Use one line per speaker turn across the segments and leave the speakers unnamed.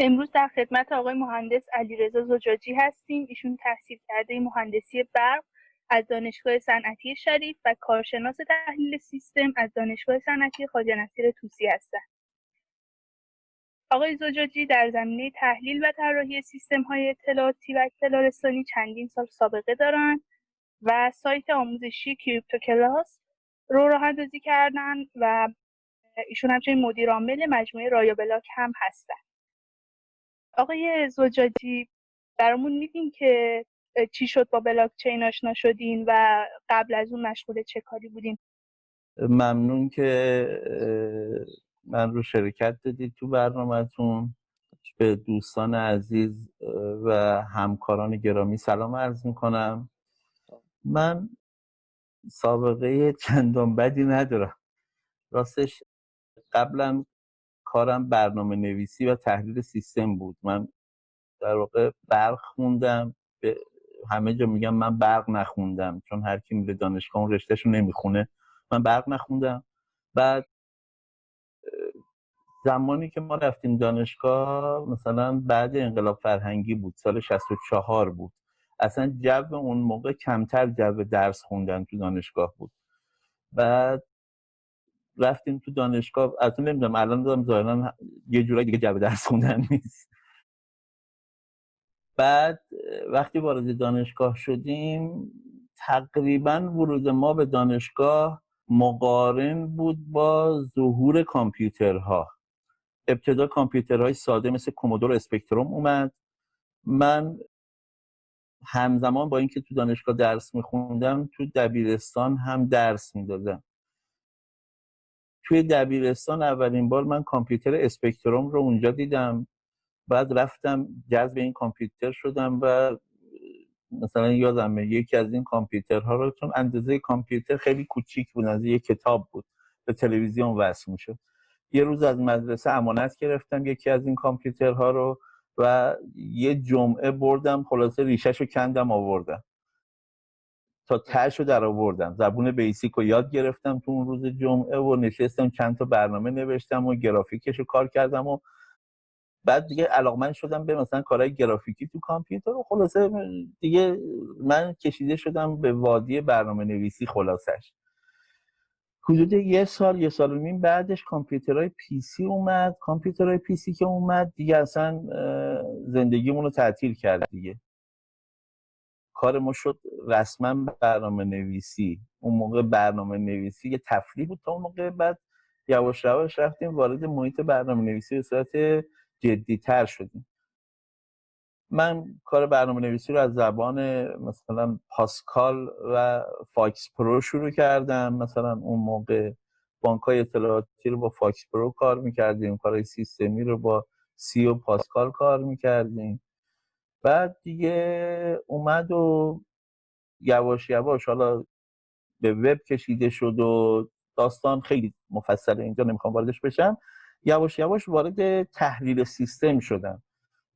امروز در خدمت آقای مهندس علیرضا زجاجی هستیم. ایشون تحصیل کرده مهندسی برق از دانشگاه صنعتی شریف و کارشناس تحلیل سیستم از دانشگاه صنعتی خواجه نصیر طوسی هستند آقای زجاجی در زمینه تحلیل و طراحی سیستم های اطلاعاتی و اطلاع رسانی چندین سال سابقه دارند و سایت آموزشی کریپتو کلاس رو راه اندازی کردن و ایشون همچنین مدیر عامل مجموعه رایا بلاک هم هستن. آقای زجاجی برامون میگین که چی شد با بلاک چین آشنا شدین و قبل از اون مشغول چه کاری بودین؟
ممنون که من رو شرکت دادید تو برنامهتون. به دوستان عزیز و همکاران گرامی سلام عرض می‌کنم. من سابقه چندان بدی ندارم. راستش قبلا کارم برنامه نویسی و تحلیل سیستم بود. من در واقع برق خوندم. به همه جا میگم من برق نخوندم چون هر کی میره دانشگاه اون رشتهش رو نمی‌خونه. من برق نخوندم. بعد زمانی که ما رفتیم دانشگاه مثلا بعد انقلاب فرهنگی بود سال 64 بود. اصلا جو اون موقع کمتر جو درس خوندن تو دانشگاه بود. بعد رفتیم تو دانشگاه اصلا نمی‌دونم الان دارم ظاهرا یه جورایی دیگه جو درس خوندن نیست. بعد وقتی وارد دانشگاه شدیم تقریبا ورود ما به دانشگاه مقارن بود با ظهور کامپیوترها. ابتدا کامپیوترهای ساده مثل کومودور اسپکتروم اومد. من همزمان با اینکه تو دانشگاه درس میخوندم تو دبیرستان هم درس می‌دادم. توی دبیرستان اولین بار من کامپیوتر اسپکتروم رو اونجا دیدم. بعد رفتم جذب این کامپیوتر شدم و مثلا یادمه یکی از این کامپیوترها رو چون اندازه کامپیوتر خیلی کوچیک بود از یک کتاب بود به تلویزیون وصل می‌شد. یه روز از مدرسه امانت گرفتم یکی از این کامپیوترها رو و یه جمعه بردم خلاصه ریشش رو کندم آوردم. تا تهش رو در آوردم. زبون BASIC رو یاد گرفتم تو اون روز جمعه و نشستم چند تا برنامه نوشتم و گرافیکش رو کار کردم و بعد دیگه علاقمند شدم به مثلا کارهای گرافیکی تو کامپیوتر. و خلاصه دیگه من کشیده شدم به وادی برنامه نویسی خلاصش. حدود یه سال یه سال و نیم بعدش کامپیوترهای PC اومد. کامپیوترهای PC که اومد دیگه اصلا زندگیمون رو تعطیل کرد دیگه. کار ما شد رسما برنامه نویسی اون موقع برنامه نویسی یه تفریح بود تا اون موقع. بعد یواش یواش رفتیم وارد محیط برنامه نویسی به صورت جدیتر شدیم. من کار برنامه نویسی رو از زبان مثلا Pascal و FoxPro شروع کردم. مثلا اون موقع بانک اطلاعاتی رو با FoxPro کار می‌کردیم. کارهای سیستمی رو با سی و پاسکال کار می‌کردیم. بعد دیگه اومد و یواش یواش حالا به وب کشیده شد و داستان خیلی مفصل اینجا نمی‌خوام واردش بشم. یواش یواش وارد تحلیل سیستم شدم.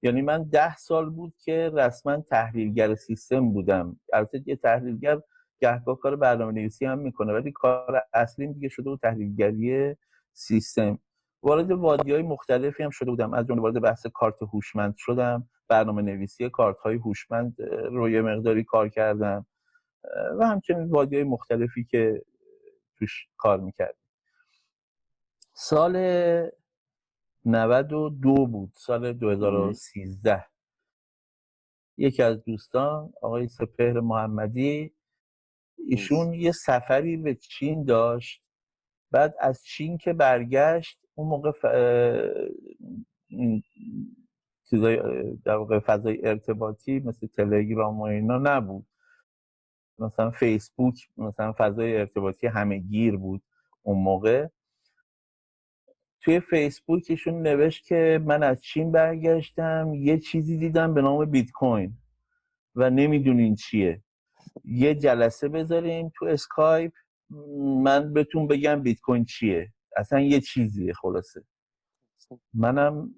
یعنی من ده سال بود که رسما تحلیلگر سیستم بودم. البته یه تحلیلگر گهگاه کار برنامه نویسی هم می‌کنه ولی کار اصلی دیگه شده بود تحلیلگری سیستم. وارد وادی های مختلفی هم شده بودم. از جمله وارد بحث کارت هوشمند شدم. برنامه نویسی کارت های هوشمند رو یه مقداری کار کردم. و همچنین وادی های مختلفی که توش کار می‌کرد سال 92 بود. سال 2013 یکی از دوستان آقای سپهر محمدی ایشون یه سفری به چین داشت. بعد از چین که برگشت اون موقع ف... چیزای در واقع فضای ارتباطی مثل تلگرام و اینا نبود. مثلا فیسبوک مثلا فضای ارتباطی همه گیر بود اون موقع. توی فیسبوکشون نوشت که من از چین برگشتم یه چیزی دیدم به نام بیت کوین و نمی‌دونین چیه. یه جلسه بذاریم تو اسکایپ من بهتون بگم بیت کوین چیه. اصلا یه چیزیه خلاصه. منم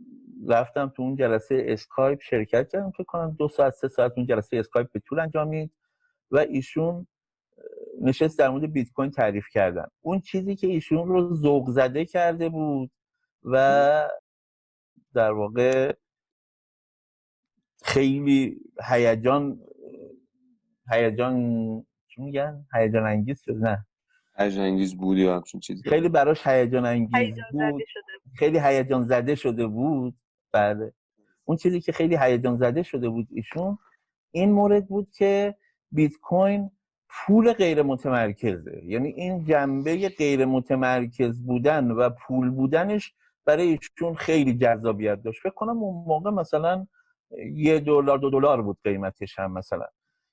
رفتم تو اون جلسه اسکایپ شرکت کردم فکر کنم دو ساعت سه ساعت اون جلسه اسکایپ به طول انجامید و ایشون نشست در مورد بیت کوین تعریف کردن. اون چیزی که ایشون رو ذوق زده کرده بود و در واقع خیلی هیجان هیجان چی میگن؟ هیجان انگیز شد نه.
هیجان انگیز بود یا همچین چیزی
خیلی براش هیجان انگیز بود. خیلی هیجان زده شده بود. بله. اون چیزی که خیلی هیجان زده شده بود ایشون این مورد بود که بیت کوین پول غیر متمرکزه یعنی این جنبه غیر متمرکز بودن و پول بودنش برای ایشون خیلی جذابیت داشت. فکر کنم اون موقع مثلا یه دلار دو دلار بود قیمتش هم مثلا.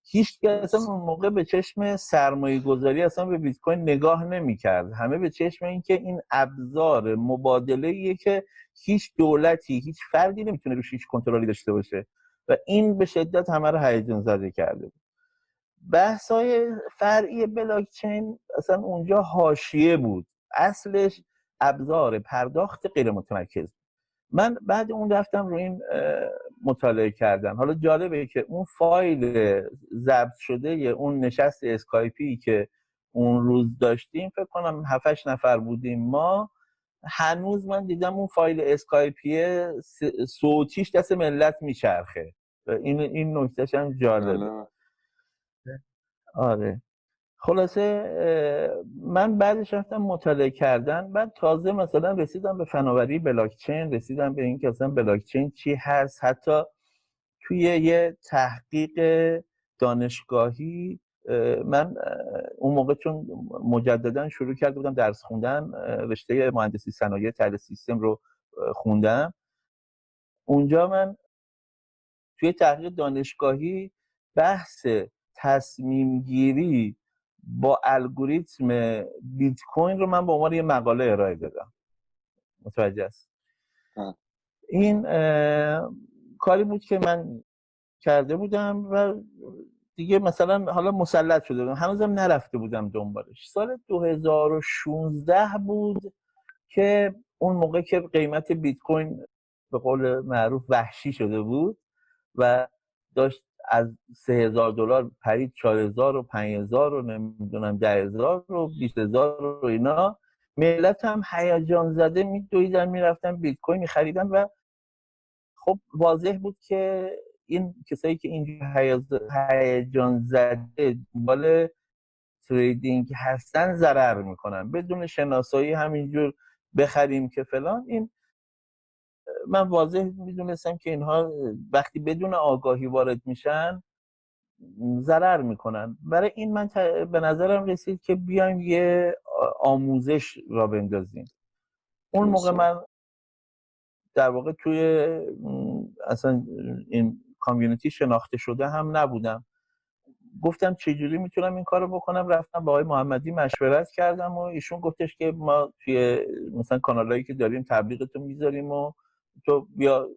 هیچ کس اون موقع به چشم سرمایه گذاری اصلا به بیت کوین نگاه نمی‌کرد. همه به چشم اینکه این ابزار مبادله که هیچ دولتی هیچ فردی نمی‌تونه روش هیچ کنترلی داشته باشه و این به شدت همه رو هیجان زده کرده بود. بحثای فرعی بلاکچین اصلا اونجا حاشیه بود. اصلش ابزار پرداخت غیر متمرکز من بعد اون رفتم رو این مطالعه کردم حالا جالبه که اون فایل ضبط شده یه اون نشست اسکایپی که اون روز داشتیم فکر کنم 7 نفر بودیم ما هنوز من دیدم اون فایل اسکایپی صوتیش دست ملت میچرخه. این این نکتهش هم جالبه. آره. خلاصه من بعدش رفتم مطالعه کردن. بعد تازه مثلا رسیدم به فناوری بلاکچین رسیدم به اینکه اصلا بلاکچین چی هست. حتی توی یه تحقیق دانشگاهی من اون موقع چون مجددا شروع کرده بودم درس خوندن رشته مهندسی صنایع تحلیل سیستم رو خوندم. اونجا من توی تحقیق دانشگاهی بحث تصمیم گیری با الگوریتم بیت کوین رو من به عنوان یه مقاله ارائه دادم. متوجه است این کاری بود که من کرده بودم و دیگه مثلا حالا مسلط شده بودم. هنوزم نرفته بودم دنبالش. سال 2016 بود که اون موقع که قیمت بیت کوین به قول معروف وحشی شده بود و داشت از سه هزار دلار پرید چهار هزار و پنج هزار و نمی‌دونم ده هزار و بیست هزار و اینا. ملت هم هیجان زده میدویدن می‌رفتن بیت کوین میخریدن و خب واضح بود که این کسایی که اینجور هیجان زده دنبال تریدینگ هستن ضرر می‌کنن. بدون شناسایی همینجور بخریم که فلان این من واضح می‌دونستم که اینها وقتی بدون آگاهی وارد میشن ضرر می‌کنن. برای این من به نظرم رسید که بیایم یه آموزش را بندازیم. اون موقع من در واقع توی اصلا این کامیونیتی شناخته شده هم نبودم. گفتم چجوری می‌تونم این کارو بکنم؟ رفتم با آقای محمدی مشورت کردم و ایشون گفتش که ما توی مثلا کانالایی که داریم تبلیغتو می‌ذاریم و تو بیا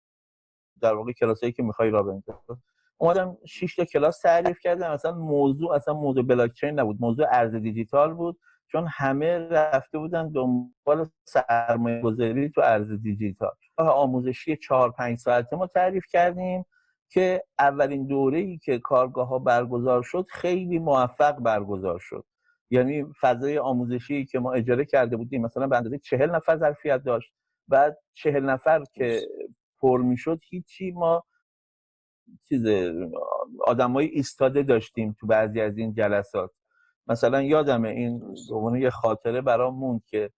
در واقع کلاسایی که می‌خوای را بنداز اومدم 6 تا کلاس تعریف کردم. اصلا موضوع اصلا موضوع بلاکچین نبود. موضوع ارز دیجیتال بود. چون همه رفته بودن دنبال سرمایه گذاری تو ارز دیجیتال. آموزشی 4 5 ساعته ما تعریف کردیم که اولین دوره ای که کارگاه ها برگزار شد خیلی موفق برگزار شد. یعنی فضای آموزشی که ما اجاره کرده بودیم مثلا به اندازه 40 نفر ظرفیت داشت. بعد چهل نفر که پر می‌شد هیچی ما چیز آدمای ایستاده داشتیم تو بعضی از این جلسات. مثلا یادمه این به یه خاطره برام موند که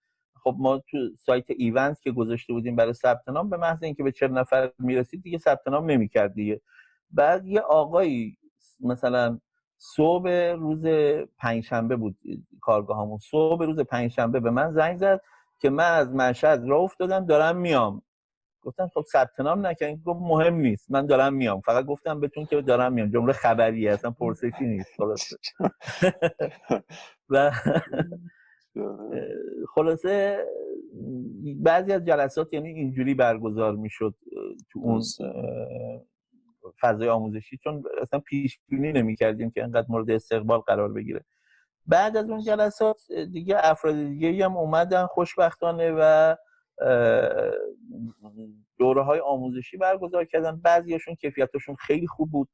خب ما تو سایت ایونت که گذاشته بودیم برای ثبت نام به محض اینکه به چهل نفر می‌رسید دیگه ثبت نام نمی‌کرد دیگه. بعد یه آقایی مثلا صبح روز پنجشنبه بود کارگاهمون. صبح روز پنجشنبه به من زنگ زد. که من از مشهد راه افتادم دارم میام. گفتم خب ثبت نام نکنید گفت مهم نیست. من دارم میام. فقط گفتم بهتون که دارم میام. جمله خبریه. اصلا پرسشی نیست. خلاصه. و خلاصه بعضی از جلسات یعنی اینجوری برگزار می‌شد تو اون فضای آموزشی. چون اصلا پیش بینی نمی‌کردیم که انقدر مورد استقبال قرار بگیره. بعد از اون جلسات دیگه افراد دیگه هم اومدن خوشبختانه و دوره های آموزشی برگزار کردن. بعضیشون کیفیتشون خیلی خوب بود.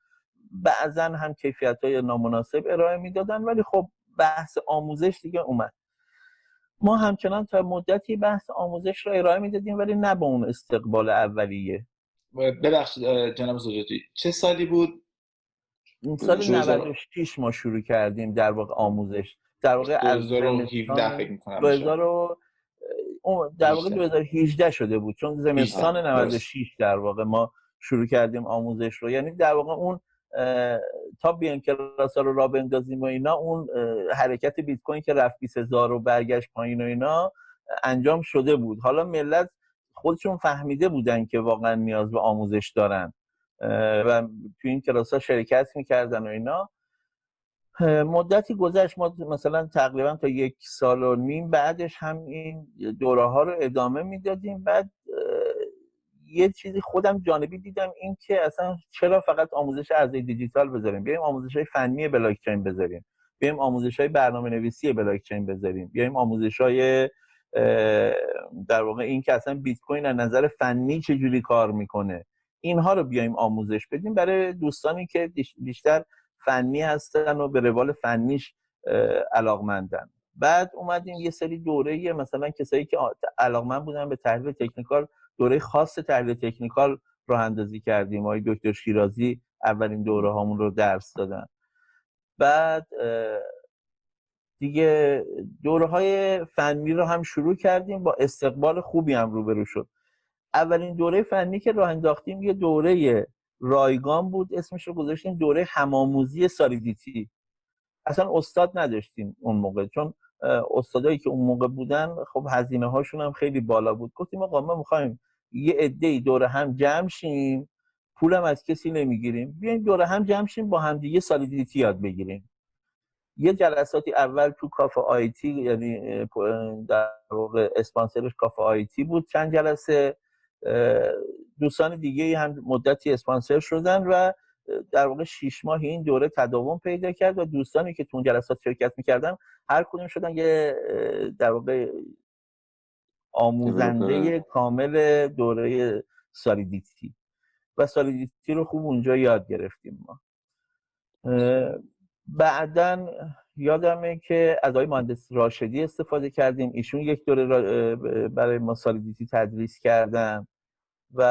بعضا هم کیفیت های نامناسب ارائه می‌دادن ولی خب بحث آموزش دیگه اومد. ما همچنان تا مدتی بحث آموزش رو ارائه می‌دادیم ولی نه به اون استقبال اولیه.
ببخشید جناب زوجتی چه سالی بود؟
سال 96 ما شروع کردیم در واقع آموزش در واقع
از 2017 فکر می‌کنم
2000 در واقع 2018 شده بود چون زمستان 96 در واقع ما شروع کردیم آموزش رو. یعنی در واقع اون تا بیان کلاس رو را بندازیم و اینا اون حرکت بیت کوین که رفت 20000 و برگشت پایین و اینا انجام شده بود. حالا ملت خودشون فهمیده بودن که واقعا نیاز به آموزش دارن. و تو این کلاس ها شرکت می‌کردن و اینا. مدتی گذشت. ما مثلا تقریبا تا یک سال و نیم بعدش هم این دوره ها رو ادامه می‌دادیم. بعد یه چیزی خودم جانبی دیدم این که اصلا چرا فقط آموزش ارزهای دیجیتال بذاریم؟ بیایم آموزش های فنی بلاک چین بذاریم. بیایم آموزش های برنامه نویسی بلاک چین بذاریم. بیایم آموزش های در واقع این که اصلا بیت کوین از نظر فنی چجوری کار می‌کنه؟ اینها رو بیایم آموزش بدیم برای دوستانی که بیشتر فنی هستن و به روال فنیش علاقمندن. بعد اومدیم یه سری دوره مثلا کسایی که علاقمند بودن به تحلیل تکنیکال دوره خاص تحلیل تکنیکال راه اندازی کردیم. آقای دکتر شیرازی اولین دوره هامون رو درس دادن. بعد دیگه دوره های فنی رو هم شروع کردیم. با استقبال خوبی هم روبرو شد. اولین دوره فنی که راه انداختیم یه دوره رایگان بود اسمش رو گذاشتیم دوره همآموزی سالیدیتی اصلا استاد نداشتیم اون موقع چون استادایی که اون موقع بودن خب هزینه هاشون هم خیلی بالا بود. گفتیم آقا ما می‌خوایم یه عده دور هم جمع شیم پولم از کسی نمی‌گیریم. بیایم دور هم جمع شیم با هم دیگه سالیدیتی یاد بگیریم. یه جلساتی اول تو کافه آیتی یعنی در واقع اسپانسرش کافه آیتی بود چند جلسه. دوستان دیگه هم مدتی اسپانسر شدن و در واقع شیش ماه این دوره تداوم پیدا کرد و دوستانی که تو اون جلسات شرکت می‌کردن هر کدوم شدن یه در واقع آموزنده کامل دوره سالیدیتی. و سالیدیتی رو خوب اونجا یاد گرفتیم ما. بعدا یادمه که از آقای مهندس راشدی استفاده کردیم. ایشون یک دوره برای ما سالیدیتی تدریس کردن. و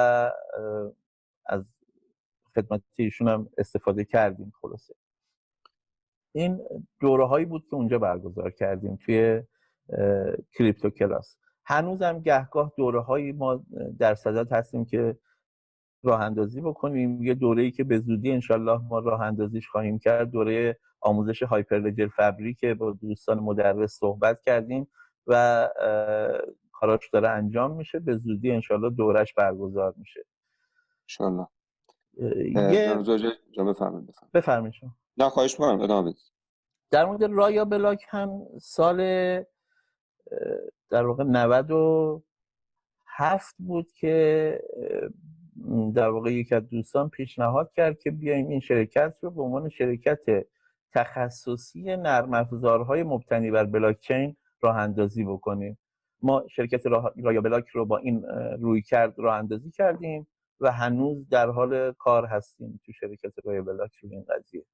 از خدمت ایشون هم استفاده کردیم خلاصه. این دوره هایی بود که اونجا برگزار کردیم توی کریپتو کلاس. هنوزم گهگاه دوره هایی ما در صدد هستیم که راه اندازی بکنیم. یه دوره ای که به زودی انشالله ما راه اندازیش خواهیم کرد دوره آموزش هایپرلجر فبری که با دوستان مدرس صحبت کردیم و کاراش داره انجام میشه به زودی انشالله دورش برگزار میشه.
انشالله
یه
بفرمایید
بفرمایید.
نه خواهش می‌کنم ادامه
در مورد رایا بلاک هم سال در واقع 97 بود که در واقع یک از دوستان پیشنهاد کرد که بیایم این شرکت رو به عنوان شرکت تخصصی نرم افزارهای مبتنی بر بلاک چین راه اندازی بکنیم. ما شرکت رایا بلاک رو با این روی کرد راه اندازی کردیم و هنوز در حال کار هستیم تو شرکت رایا بلاک روی این قضیه.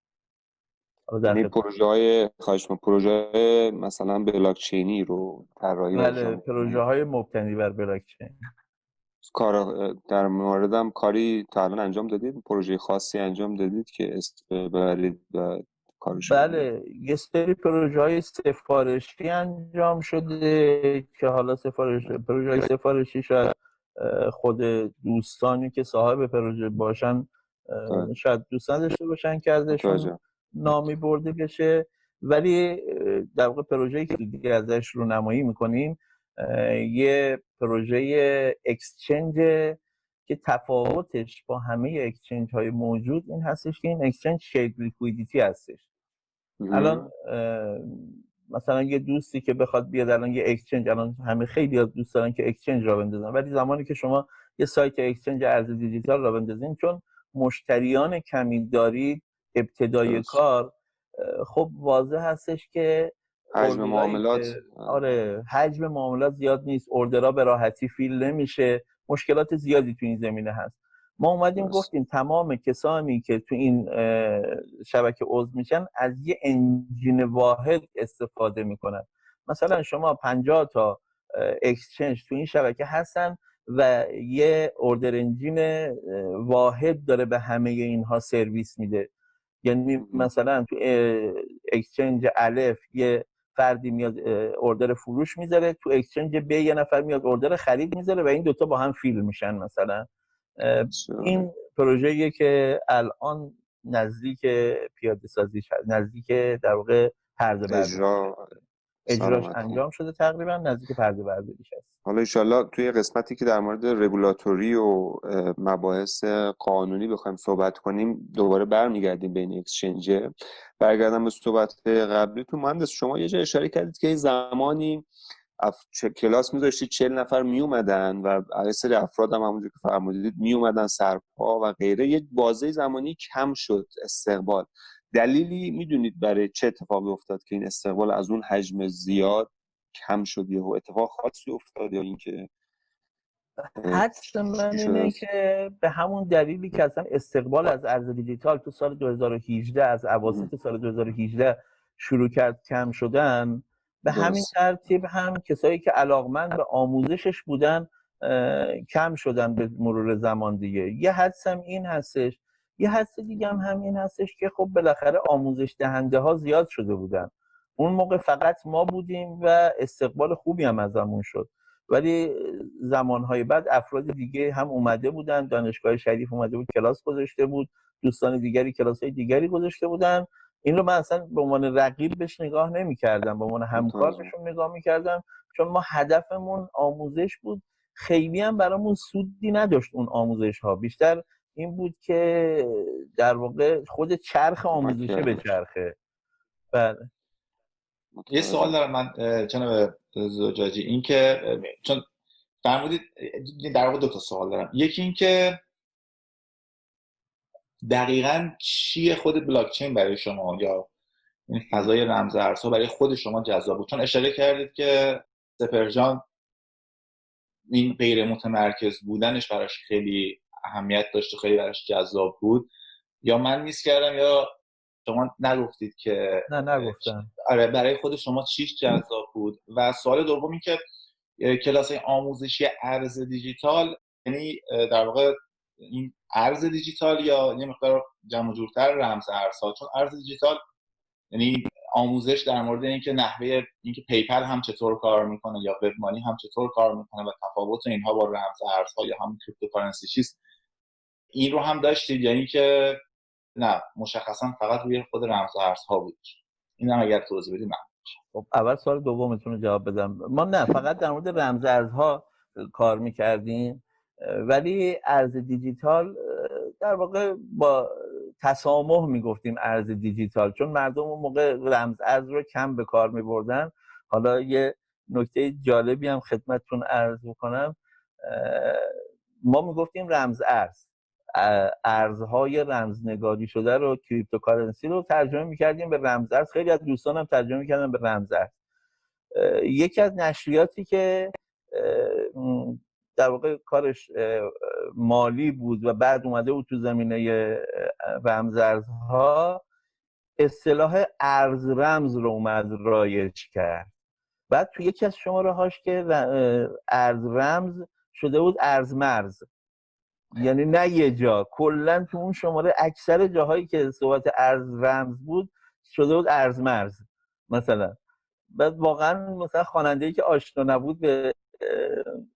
یعنی پروژه های خواهش پروژه مثلا بلاک چینی رو طراحی
بله پروژه های مبتنی بر بلاک چین.
کار در موردم کاری تا الان انجام دادید؟ پروژه خاصی انجام دادید که ببرید و کارش
بله یه سری پروژه های سفارشی انجام شده که حالا سفارش پروژه های سفارشی شاید خود دوستانی که صاحب پروژه باشن شاید دوستان داشته باشن کردشون نامی برده بشه. ولی در واقع پروژه‌ای که دیگه ازش رو نمایی می‌کنیم یه پروژه exchange که تفاوتش با همه exchange های موجود این هستش که این exchange shared liquidity هستش. الان مثلا یه دوستی که بخواد بیاد الان یه exchange الان همه خیلی از دوست دارن که exchange راه بندازن ولی زمانی که شما یه سایت اکسچنج ارز دیجیتال را بندازین چون مشتریان کمی دارید ابتدای کار خب واضح هستش که
حجم معاملات.
آره حجم معاملات زیاد نیست اوردرها به راحتی فیل نمیشه. مشکلات زیادی تو این زمینه هست. ما اومدیم گفتیم تمام کسانی که تو این شبکه عضو میشن از یه انجین واحد استفاده می‌کنن. مثلا شما 50 تا exchange تو این شبکه هستن و یه order engine واحد داره به همه اینها سرویس میده. یعنی مثلا تو exchange الف یه فردی میاد order فروش می‌ذاره تو exchange ب یه نفر میاد order خرید می‌ذاره و این دوتا با هم fill میشن مثلا. این پروژه‌ایه که الان نزدیک پیاده سازی شد نزدیک در واقع پرده اجراش انجام شده تقریبا نزدیک پرده برداریش هست
حالا ایشالله توی قسمتی که در مورد رگولاتوری و مباحث قانونی بخوایم صحبت کنیم دوباره برمیگردیم بین اکسچنج برگردم به صحبت قبلی تو مهندس شما یه جای اشاره کردید که زمانی اف... کلاس میذاشتید؟ چهل نفر میومدن و یه سری افراد هم همونجور که فرمودید میومدن سرپا و غیره. یه بازه زمانی کم شد استقبال. دلیلی می‌دونید برای چه اتفاقی افتاد که این استقبال از اون حجم زیاد کم شد یهو اتفاق خاصی افتاد یا اینکه
حدس من اینه که به همون دلیلی که اصلا استقبال از ارز دیجیتال تو سال 2018 از اواسط سال 2018 شروع کرد کم شدن به همین ترتیب هم کسایی که علاقمند به آموزشش بودن کم شدن به مرور زمان دیگه. یه حدسم این هستش یه حدس دیگه هم همین هستش که خب بالاخره آموزش دهنده ها زیاد شده بودن. اون موقع فقط ما بودیم و استقبال خوبی هم ازمون شد. ولی زمانهای بعد افراد دیگه هم اومده بودن دانشگاه شریف اومده بود کلاس گذاشته بود دوستان دیگری کلاس های دیگری گذاشته بودن. این رو من اصلا به عنوان رقیب بهش نگاه نمی کردم به عنوان همکار بهشون نگاه می کردم چون ما هدفمون آموزش بود. خیلی هم برامون سودی نداشت اون آموزش ها بیشتر این بود که در واقع خود چرخ آموزشه به چرخه. بله.
یه سوال دارم من جناب زجاجی. این که چون فرمودید در واقع دو تا سوال دارم. یکی این که دقیقا چیه خود بلاکچین برای شما؟ یا این فضای رمز ارزها برای خود شما جذاب بود؟ چون اشاره کردید که سپرجان این غیر متمرکز بودنش براش خیلی اهمیت داشت و خیلی براش جذاب بود. یا من میس کردم یا شما نگفتید که
نه نگفتم.
آره برای خود شما چیش جذاب بود؟ و سوال دوم این که کلاس آموزشی ارز دیجیتال یعنی در واقع این ارز دیجیتال یا یه مقدار جمع جورتر رمز ارزها؟ چون ارز دیجیتال یعنی آموزش در مورد اینکه نحوه اینکه PayPal هم چطور کار می‌کنه یا وب هم چطور کار می‌کنه و تفاوت اینها با رمز ارزها یا هم cryptocurrency چیست این رو هم داشتید یا اینکه نه مشخصا فقط روی خود رمز ارزها بود. این هم اگر توضیح بدید
خب اول سوال دومتون رو جواب بدم. ما نه فقط در مورد رمز ارزها کار می‌کردیم ولی ارز دیجیتال در واقع با تسامح می‌گفتیم ارز دیجیتال چون مردم اون موقع رمز ارز رو کم به کار میبردن. حالا یه نکته جالبی هم خدمتتون عرض بکنم. ما می‌گفتیم رمز ارز ارزهای رمزنگاری شده رو cryptocurrency رو ترجمه می‌کردیم به رمز ارز خیلی از دوستانم ترجمه می‌کردن به رمز ارز یکی از نشریاتی که در واقع کارش مالی بود و بعد اومده بود تو زمینه رمزارزها اصطلاح ارز رمز رو اومد رایج کرد. بعد تو یکی از شماره هاش که ارز رمز شده بود ارز مرز یعنی نه یه جا. کلا تو اون شماره اکثر جاهایی که صحبت ارز رمز بود شده بود ارز مرز مثلا. بعد واقعا مثلا خواننده ای که آشنا نبود به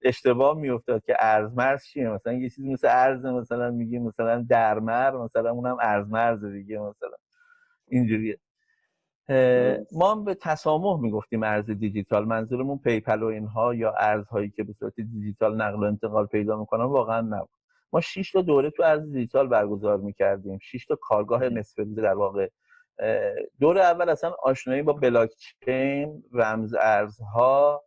اشتباه میافتاد که ارز مرز چیه؟ مثلا یه چیزی مثل ارز مثلا میگه مثلا درمر مثلا اونم ارز مرز دیگه مثلا. اینجوریه. ما هم به تسامح می‌گفتیم ارز دیجیتال. منظورمون PayPal و اینها یا ارزهایی که به صورت دیجیتال نقل و انتقال پیدا می‌کنن واقعا نبود. ما 6 تا دوره تو ارز دیجیتال برگزار می‌کردیم. 6 تا کارگاه نصف روزه در واقع. دور اول اصلا آشنایی با بلاک چین رمز ارزها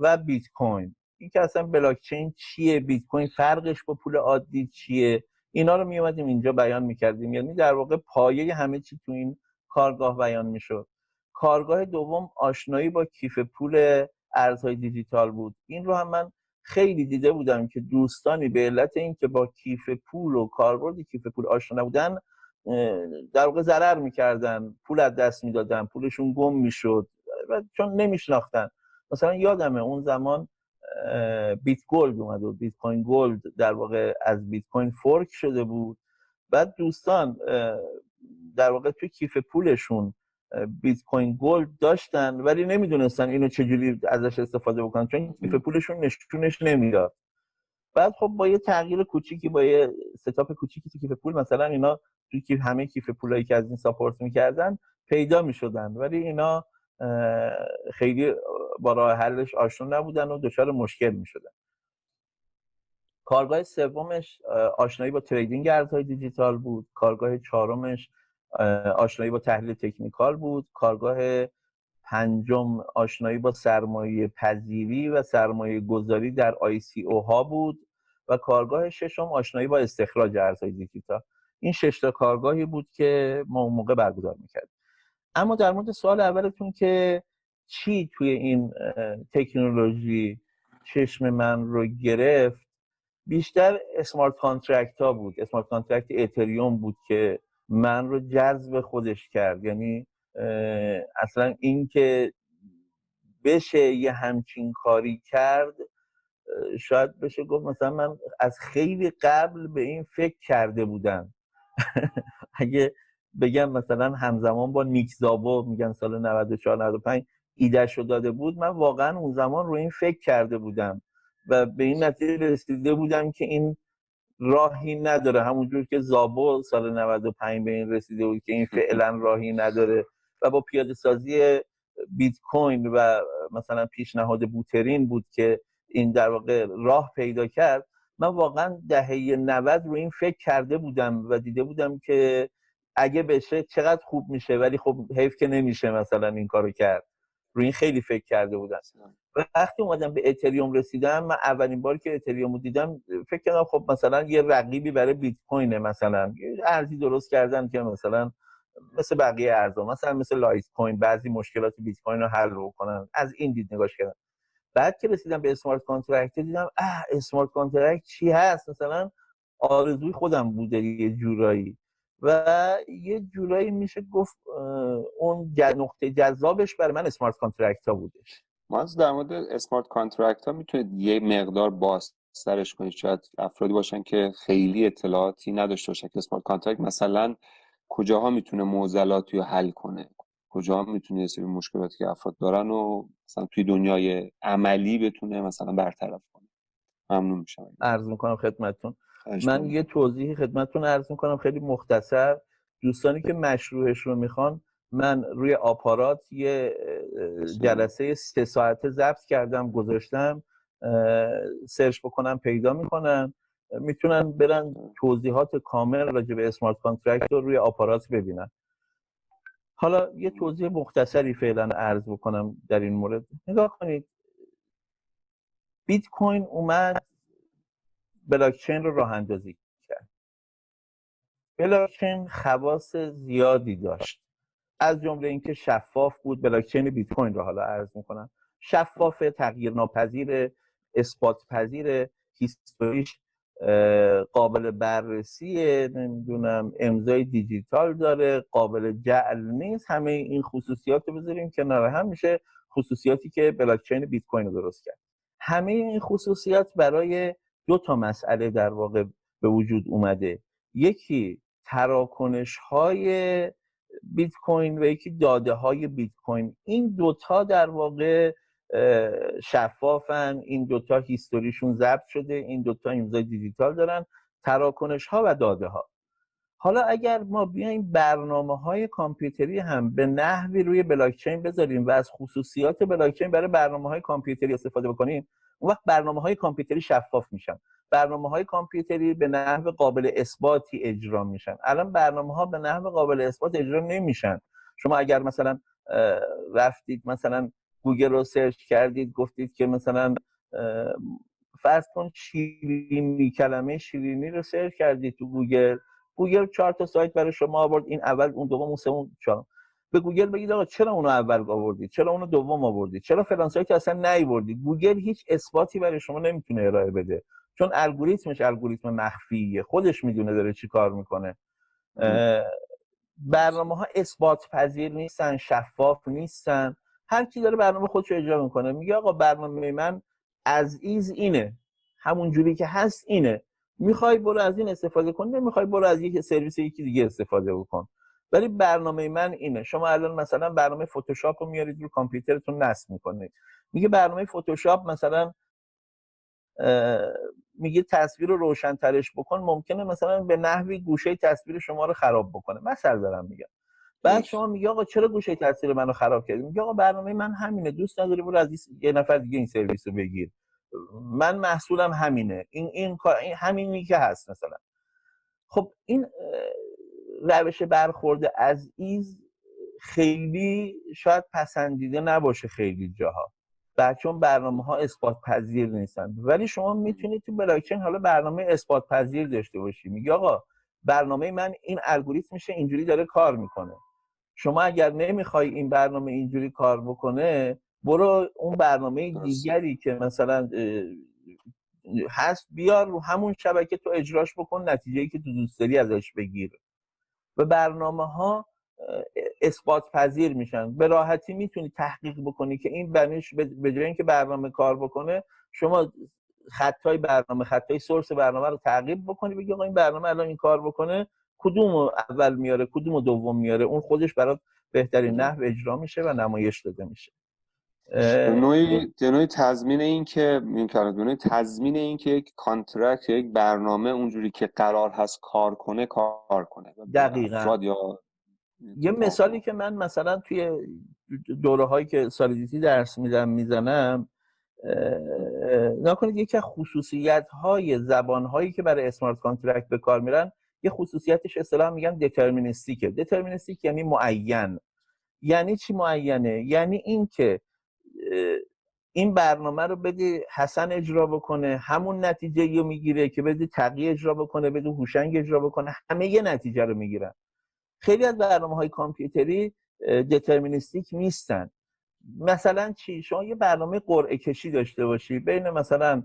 و بیت کوین این که اصلا بلاک چین چیه بیت کوین فرقش با پول عادی چیه؟ اینا رو می اومدیم اینجا بیان می‌کردیم. یعنی در واقع پایه همه چی تو این کارگاه بیان می‌شد. کارگاه دوم آشنایی با کیف پول ارزهای دیجیتال بود. این رو هم من خیلی دیده بودم که دوستانی به علت اینکه با کیف پول و کاربرد کیف پول آشنا نبودن در واقع ضرر می‌کردن. پول از دست می‌دادن پولشون گم می‌شد چون نمیشناختن. مثلا یادمه اون زمان بیت گولد اومده بود بیت کوین گولد در واقع از بیت کوین فورک شده بود. بعد دوستان در واقع توی کیف پولشون بیت کوین گولد داشتن ولی نمی‌دونستن اینو چجوری ازش استفاده بکنن چون کیف پولشون نشونش نمی‌داد. بعد خب با یه تغییر کوچیکی با یه setup کوچیکی تو کیف پول مثلا اینا توی کیف همه کیف پولایی که از این support می‌کردن پیدا می‌شدن ولی اینا خیلی با راه حلش آشنا نبودن و دچار مشکل می‌شدن. کارگاه سومش آشنایی با trading ارزهای دیجیتال بود. کارگاه چهارمش آشنایی با تحلیل technical بود. کارگاه پنجم آشنایی با سرمایه پذیری و سرمایه گذاری در ICO ها بود و کارگاه ششم آشنایی با استخراج ارزهای دیجیتال. این شش تا کارگاهی بود که ما اون موقع برگزار می‌کردیم. اما در مورد سوال اولتون که چی توی این تکنولوژی چشم من رو گرفت بیشتر smart contract ها بود. smart contract اتریوم بود که من رو جذب خودش کرد. یعنی اصلا اینکه بشه یه همچین کاری کرد شاید بشه گفت مثلا من از خیلی قبل به این فکر کرده بودم. اگه بگم مثلا همزمان با نیک زابو میگن سال 94 95 ایدهشو داده بود من واقعا اون زمان رو این فکر کرده بودم و به این نتیجه رسیده بودم که این راهی نداره. همونجور که زابو سال 95 به این رسیده بود که این فعلا راهی نداره و با پیاده سازی بیت کوین و مثلا پیشنهاد بوترین بود که این در واقع راه پیدا کرد من واقعا دهه 90 رو این فکر کرده بودم و دیده بودم که اگه بشه چقدر خوب میشه ولی خب حیف که نمیشه مثلا این کارو کرد. رو این خیلی فکر کرده بودم. وقتی اومدم به اتریوم رسیدم من اولین بار که اتریوم رو دیدم فکر کردم خب مثلا یه رقیبی برای بیت کوینه مثلا ارزی درست کردن که مثلا مثل بقیه ارزها مثلا مثل لایت کوین بعضی مشکلات بیت کوین رو حل کنن از این دید نگاش کردم. بعد که رسیدم به smart contract دیدم اه smart contract چی هست؟ مثلا آرزوی خودم بوده یه جورایی. و یه جورایی میشه گفت اون نقطه جذابش برای من smart contract ها بودش
ما از در مورد smart contract ها می‌تونید یه مقدار باز سرش کنید. شاید افرادی باشن که خیلی اطلاعاتی نداشته باشن که smart contract مثلا کجاها می‌تونه معضلاتی رو حل کنه؟ کجا می‌تونه یه سری مشکلاتی که افراد دارن و مثلا توی دنیای عملی بتونه مثلا برطرف کنه؟ ممنون میشم.
عرض می‌کنم خدمتتون. من یه توضیحی خدمتتون عرض می‌کنم. خیلی مختصر. دوستانی که مشروعش رو می‌خوان من روی آپارات یه جلسه سه ساعته ضبط کردم گذاشتم سرچ بکنم پیدا می‌کنن می‌تونن برن توضیحات کامل راجع به smart contract رو روی آپارات ببینن. حالا یه توضیح مختصری فعلا عرض بکنم در این مورد. نگاه کنید. بیت کوین اومد بلاکچین رو راه اندازی کرد. بلاکچین خواص زیادی داشت. از جمله اینکه شفاف بود بلاکچین بیت کوین رو حالا عرض می‌کنم. شفاف تغییر ناپذیر اثبات پذیر هیستوریش قابل بررسی نمی‌دونم امضای دیجیتال داره قابل جعل نیست. همه این خصوصیات رو بذاریم کنار هم. میشه خصوصیاتی که بلاکچین بیت کوین رو درست کرد. همه این خصوصیات برای دو تا مسئله در واقع به وجود اومده. یکی تراکنش های بیت کوین و یکی داده های بیت کوین این دوتا در واقع شفافن. این دوتا هیستوریشون ضبط شده. این دوتا امضای دیجیتال دارن. تراکنش ها و داده ها حالا اگر ما بیایم برنامه های کامپیوتری هم به نحوی روی بلاکچین بذاریم و از خصوصیات بلاکچین برای برنامه های کامپیوتری استفاده بکنیم اون وقت برنامه های کامپیوتری شفاف میشن. برنامه های کامپیوتری به نحو قابل اثباتی اجرا میشن. الان برنامه ها به نحو قابل اثبات اجرا نمیشن. شما اگر مثلا رفتید مثلا گوگل رو search کردید گفتید که مثلا فرض کن شیرینی کلمه شیرینی رو search کردید تو گوگل گوگل چهار تا سایت برای شما آورد این اول اون دوم اون سوم چهارم به گوگل بگید آقا چرا اونو اول آوردید؟ چرا اونو دوم آوردید؟ چرا فلان سایت اصلا نیوردید؟ گوگل هیچ اثباتی برای شما نمی‌تونه ارائه بده. چون الگوریتمش الگوریتم مخفیه. خودش می‌دونه داره چی کار می‌کنه. برنامه ها اثبات پذیر نیستن شفاف نیستن. هر کی داره برنامه خودش اجرا می‌کنه. میگه آقا برنامه من as is اینه. همون جوری که هست اینه. می‌خوای برو از این استفاده کن نمی‌خوای برو از یک سرویس یکی دیگه استفاده بکن. ولی برنامه من اینه. شما الان مثلا برنامه فتوشاپ رو میارید رو کامپیوترتون نصب می‌کنید. میگه برنامه فتوشاپ مثلا میگه تصویر رو روشن ترش بکن ممکنه مثلا به نحوی گوشه تصویر شما رو خراب بکنه. مثلا دارم میگم. بعد شما میگه آقا چرا گوشه تصویر منو خراب کردی؟ میگه آقا برنامه من همینه دوست نداری برو از یه نفر دیگه این سرویس رو بگیر. من محصولم همینه. این این این همینی که هست مثلا. خب این روش برخورد از ایز خیلی شاید پسندیده نباشه خیلی جاها. چون برنامه ها اثبات پذیر نیستن. ولی شما می‌تونید تو بلاکچین حالا برنامه اثبات پذیر داشته باشی. میگه آقا برنامه من این الگوریتمشه اینجوری داره کار می‌کنه. شما اگر نمی‌خوای این برنامه اینجوری کار بکنه برو اون برنامه دیگری که مثلا هست بیار رو همون شبکه تو اجراش بکن نتیجه که تو دوست داری ازش بگیر. و برنامه ها اثبات پذیر میشن. به راحتی می‌تونی تحقیق بکنی که این بنیش به جای اینکه برنامه کار بکنه شما خطای برنامه خطای source برنامه رو تعقیب بکنی بگی آقا این برنامه الان این کار بکنه. کدوم اول میاره کدوم دوم میاره؟ اون خودش برات بهترین نحو اجرا میشه و نمایش داده میشه.
نوعی نوعی تضمین این که این تضمین این که یک contract یک برنامه اونجوری که قرار هست کار کنه کار کنه.
دقیقا.
یا
یه مثالی که من مثلا توی دوره هایی که Solidity درس میدم می‌زنم نکنید یکی از خصوصیت های زبان هایی که برای smart contract به کار میرن یه خصوصیتش اصطلاح میگن deterministic ه deterministic یعنی معین. یعنی چی معینه؟ یعنی اینکه این برنامه رو بده حسن اجرا بکنه همون نتیجه رو می‌گیره که بده تقی اجرا بکنه بده هوشنگ اجرا بکنه همه یه نتیجه رو می‌گیرن. خیلی از برنامه های کامپیوتری deterministic نیستن. مثلا چی؟ شما یه برنامه قرعه کشی داشته باشی بین مثلا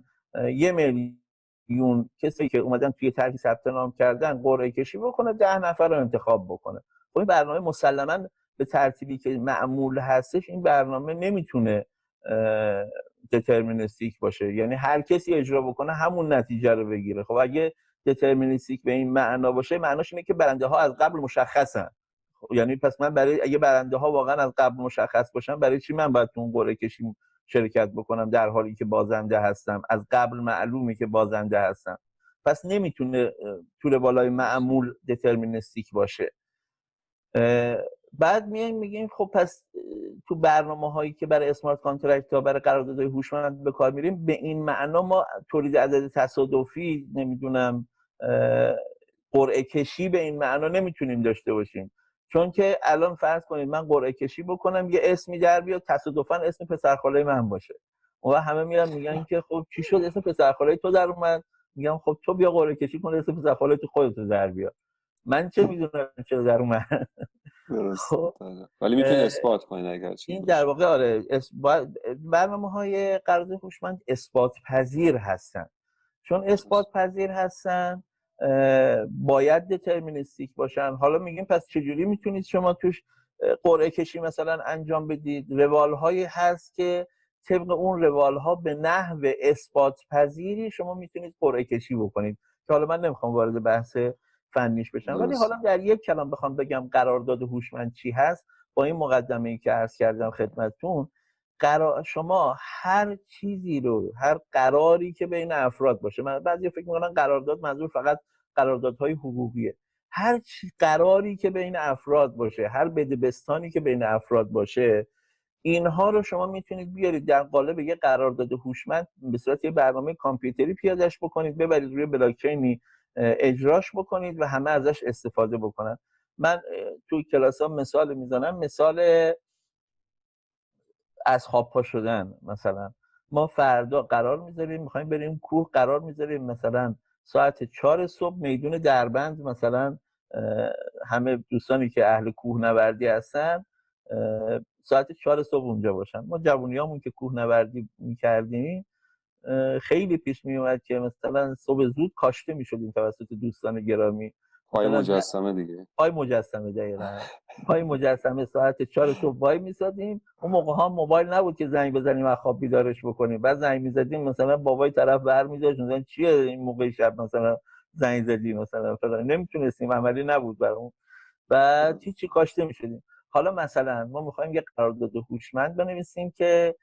یه میلیون کسی که اومدن توی طرحی ثبت نام کردن قرعه کشی بکنه ده نفر رو انتخاب بکنه. خب این برنامه مسلما به ترتیبی که معمول هستش این برنامه نمی‌تونه دترمینیستیک باشه. یعنی هر کسی اجرا بکنه همون نتیجه رو بگیره. خب اگه دترمینیستیک به این معنا باشه معناش اینه که برنده ها از قبل مشخصن. یعنی پس من برای اگه برنده ها واقعا از قبل مشخص باشن برای چی من باید تو اون قرعه کشی شرکت بکنم در حالی که بازنده هستم؟ از قبل معلومه که بازنده هستم. پس نمی‌تونه طول بالای معمول deterministic باشه. بعد میایم میگیم خب پس تو برنامه هایی که برای smart contract ها برای قراردادهای هوشمند به کار می‌بریم به این معنا ما تولید عدد تصادفی نمی‌دونم قرعه کشی به این معنا نمی‌تونیم داشته باشیم. چون که الان فرض کنید من قرعه کشی بکنم یه اسمی در بیاد تصادفا اسم پسرخاله من باشه. و همه میرن میگن که خب چی شد؟ اسم پسرخاله تو در اومد. میگم خب تو بیا قرعه کشی کن اسم پسرخاله تو خودت در بیا من چه می‌دونم چرا در اومد؟
خب ولی می‌تونی اثبات کنید اگر
این در واقع آره برنامه های قرارداد هوشمند اثبات پذیر هستن. چون اثبات پذیر هستن باید دترمینیستیک باشن. حالا میگیم پس چجوری می‌تونید شما توش قرعه کشی مثلا انجام بدید؟ روال هایی هست که طبق اون روال ها به نحو اثبات پذیری شما می‌تونید قرعه کشی بکنید. که حالا من نمی‌خوام وارد بحث فنیش بشم ولی حالا در یک کلام بخوام بگم قرارداد هوشمند چی هست با این مقدمه ای که عرض کردم خدمتتون قرار شما هر چیزی رو هر قراری که بین افراد باشه من بعضی فکر می‌کنن قرارداد منظور فقط قراردادهای حقوقیه. هر چی قراری که بین افراد باشه هر بدبستانی که بین افراد باشه اینها رو شما می‌تونید بیارید در قالب یه قرارداد هوشمند به صورت یه برنامه کامپیوتری پیادش بکنید ببرید روی بلاکچینی اجراش بکنید و همه ازش استفاده بکنن. من توی کلاس ها مثال می‌زنم. مثال از خواب پا شدن مثلا. ما فردا قرار می‌ذاریم می‌خوایم بریم کوه قرار می‌ذاریم مثلا ساعت چهار صبح میدون دربند مثلا همه دوستانی که اهل کوه نوردی هستن ساعت چهار صبح اونجا باشن. ما جوونیامون که کوه نوردی می‌کردیم خیلی پیش می اومد که مثلا صبح زود کاشته می شدیم توسط دوستان گرامی.
پای مجسمه دیگه.
پای مجسمه دقیقا. پای مجسمه ساعت چهار صبح وای میسادیم. اون موقع ها موبایل نبود که زنگ بزنیم از خواب بیدارش بکنیم. بعد زنگ می‌زدیم مثلا بابای طرف بر میداشت. مثلا چیه این موقع شب مثلا زنگ زدی مثلا فلان. نمی‌تونستیم عملی نبود بر اون بعد هیچی کاشته می‌شدیم. حالا مثلا ما می‌خوایم یه قرارداد هوشمند بنویسیم که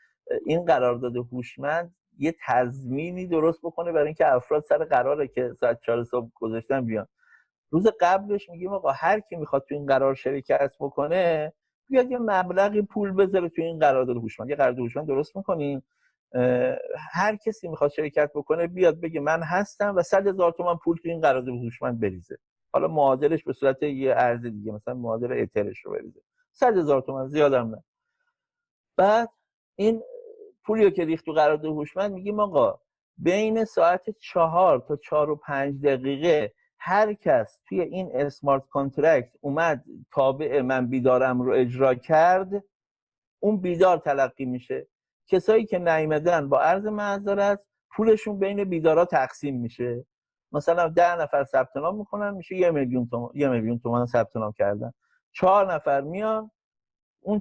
این قرارداد هوشمند یه تضمینی درست بکنه برای اینکه افراد سر قراره که ساعت 4 صبح گذاشتن بیان. روز قبلش میگیم آقا هر کی می‌خواد تو این قرار شرکت بکنه بیاد یه مبلغی پول بذاره تو این قرارداد هوشمند. یه قرارداد هوشمند درست می‌کنیم؟ هر کسی می‌خواد شرکت بکنه بیاد بگه من هستم و صد هزار تومن پول تو این قرارداد هوشمند بریزه. حالا معادلش به صورت یه ارز دیگه مثلا معادل اترش رو بریزه. صد هزار تومن زیادم نه. بعد این پولی که ریخت تو قرارداد هوشمند میگیم آقا بین ساعت چهار تا چهار و پنج دقیقه هر کس توی این smart contract اومد تابع من بیدارم رو اجرا کرد اون بیدار تلقی میشه. کسایی که نیمدن با عرض معذرت پولشون بین بیدارا تقسیم میشه. مثلا ده نفر ثبت نام می‌کنن میشه یه میلیون تومان یه میلیون تومان ثبت نام کردن. چهار نفر میان اون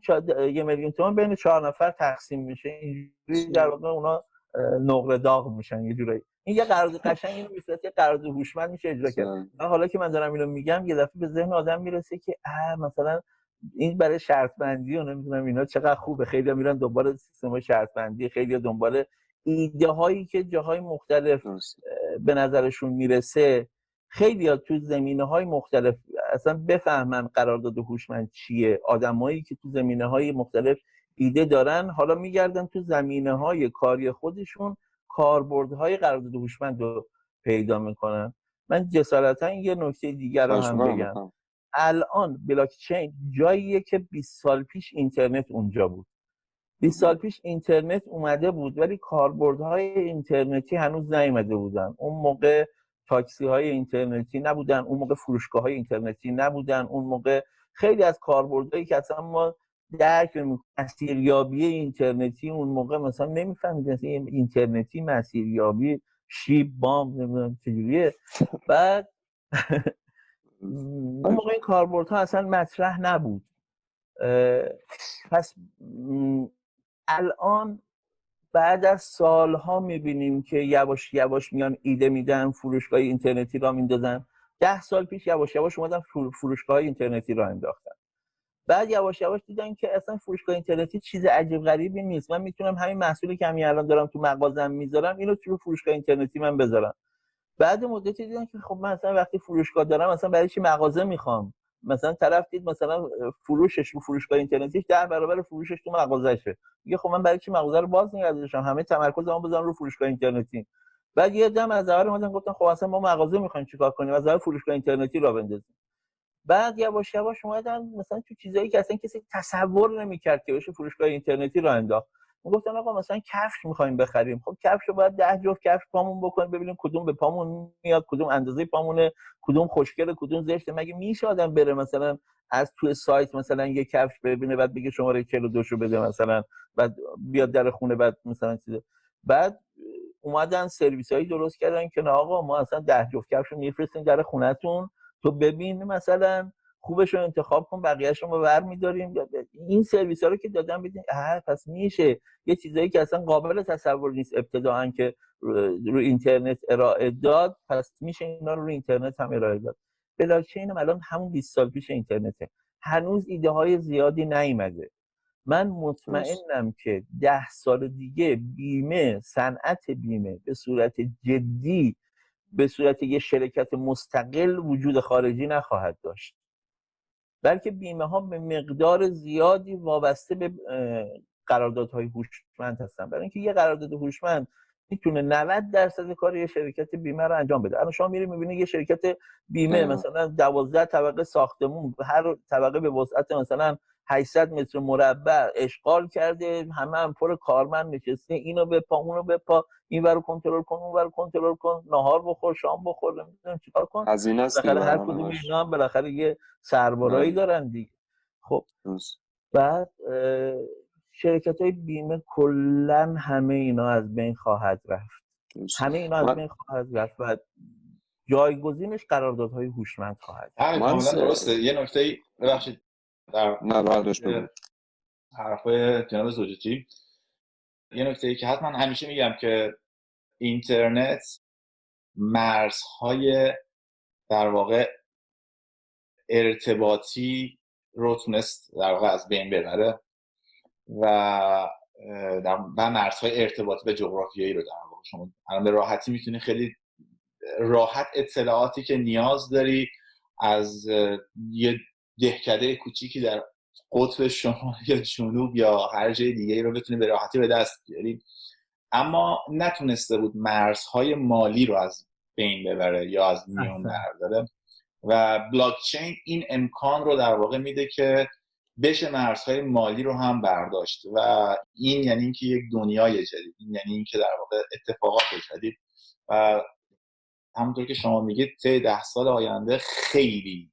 یه میلیون تومان بین چهار نفر تقسیم میشه. اینجوری در واقع اونا نقره داغ میشن یه جورایی. این یه قرارداد قشنگ اینو میفرسته یه قرارداد هوشمند میشه اجرا کرد. حالا که من دارم اینو میگم یه دفعه به ذهن آدم می‌رسه که اه مثلا این برای شرط بندی و نمی‌دونم اینا چقدر خوبه. خیلی میرن دنبال سیستم شرط بندی خیلی دنبال ایده هایی که جاهای مختلف به نظرشون می‌رسه. خیلی ها تو زمینه های مختلف اصلا بفهمن قرارداد هوشمند چیه. آدمایی که تو زمینه های مختلف ایده دارن حالا میگردن تو زمینه های کاری خودشون کاربردهای قرارداد هوشمند رو پیدا می‌کنن. من جسارتا یه نکته دیگر رو هم بگم. الان بلاک چین جاییه که 20 سال پیش اینترنت اونجا بود. 20 سال پیش اینترنت اومده بود ولی کاربردهای اینترنتی هنوز نیومده بودن. اون موقع تاکسی های اینترنتی نبودن اون موقع فروشگاه های اینترنتی نبودن اون موقع خیلی از کاربردهایی که اصلا ما درک مسیریابی اینترنتی اون موقع مثلا نمی‌فهمید اینترنتی مسیریابی شیب بام نمی‌دونم چجوریه بعد اون موقع این کاربردها اصلا مطرح نبود. پس الان بعد از سالها می‌بینیم که یواش یواش میان ایده میدن فروشگاه اینترنتی را میندازن ده سال پیش یواش یواش اومدن فروشگاه اینترنتی را انداختن. بعد یواش یواش دیدن که اصلا فروشگاه اینترنتی چیز عجیب غریبی نیست. من می‌تونم همین محصولی که همین الان دارم تو مغازم می‌ذارم اینو تو فروشگاه اینترنتی من بذارم. بعد مدتی دیدن که خب من اصلا وقتی فروشگاه دارم اصلا برای چی مغازه می‌خوام؟ مثلا طرف دید مثلا فروشش رو فروشگاه اینترنتیش در برابر فروشش تو مغازهشه میگه خب من برای چی مغازه رو باز نگه داشتم؟ همه تمرکزمو بزنم رو فروشگاه اینترنتی. بعد یه دم از اول اومدن گفتن خب اصلا ما مغازه می‌خوایم چیکار کنیم؟ از اول فروشگاه اینترنتی را بندازیم. بعد یواش یواش اومدن مثلا تو چیزایی که اصلا کسی تصور نمی‌کرد که بشه فروشگاه اینترنتی را انداخت. گفتن آقا مثلا کفش می‌خوایم بخریم. خب کفش رو باید ده جفت کفش پامون بکنیم ببینیم کدوم به پامون میاد کدوم اندازه پامونه کدوم خوشگله کدوم زشته. مگه میشه آدم بره مثلا از توی سایت مثلا یه کفش ببینه بعد بگه شماره 42 شو بده مثلا بعد بیاد در خونه بعد مثلا چیز بعد اومدن سرویس هایی درست کردن که نه آقا ما اصلا ده جفت کفش رو میفرستیم در خونهتون. تو ببین مثلا خوبش رو انتخاب کن بقیهش رو ما برمیداریم این سرویس ها رو که دادن بدین. پس میشه. یه چیزایی که اصلا قابل تصور نیست ابتداعا که رو اینترنت ارائه داد پس میشه اینا رو رو اینترنت هم ارائه داد. بلاکچین هم الان همون 20 سال پیش اینترنته. هنوز ایده های زیادی نیومده. من مطمئنم که ده سال دیگه بیمه صنعت بیمه به صورت جدی به صورت یه شرکت مستقل وجود خارجی نخواهد داشت. بلکه بیمه ها به مقدار زیادی وابسته به قراردادهای هوشمند هستن. برای اینکه یه قرارداد هوشمند می‌تونه 90 درصد کار یه شرکت بیمه رو انجام بده. الان شما میری می‌بینی یه شرکت بیمه مثلا 12 طبقه ساختمون هر طبقه به وسعت مثلا 800 متر مربع اشغال کرده همه هم پر کارمند نشسته اینو بپا اونو بپا این رو کنترل کن اون رو کنترل کن نهار بخور شام بخور نمی‌دونم چیکار کن.
هزینه است
هر کدوم اینا هم بالاخره یه سربارایی دارن دیگه. خب. بعد شرکت های بیمه کلا همه اینا از بین خواهد رفت. همه اینا از بین خواهد رفت و جایگزینش قراردادهای هوشمند خواهد
همین کاملا درسته. یه نکته ببخشید. در حرفای جناب زوجتی یه نکته ای که حتما همیشه میگم که اینترنت مرزهای در واقع ارتباطی رو تونست در واقع از بین ببره و و مرزهای ارتباطی و جغرافیایی رو در واقع شما الان به راحتی می‌تونی خیلی راحت اطلاعاتی که نیاز داری از یه دهکده کوچیکی در قطب شمال یا جنوب یا هر جای دیگه رو بتونی به راحتی به دست بیاری. اما نتونسته بود مرزهای مالی رو از بین ببره یا از میون برداره. و بلاکچین این امکان رو در واقع میده که بشه مرزهای مالی رو هم برداشت. و این یعنی اینکه یک دنیای جدید این یعنی اینکه در واقع اتفاقات جدید. و همونطور که شما میگید طی ده سال آینده خیلی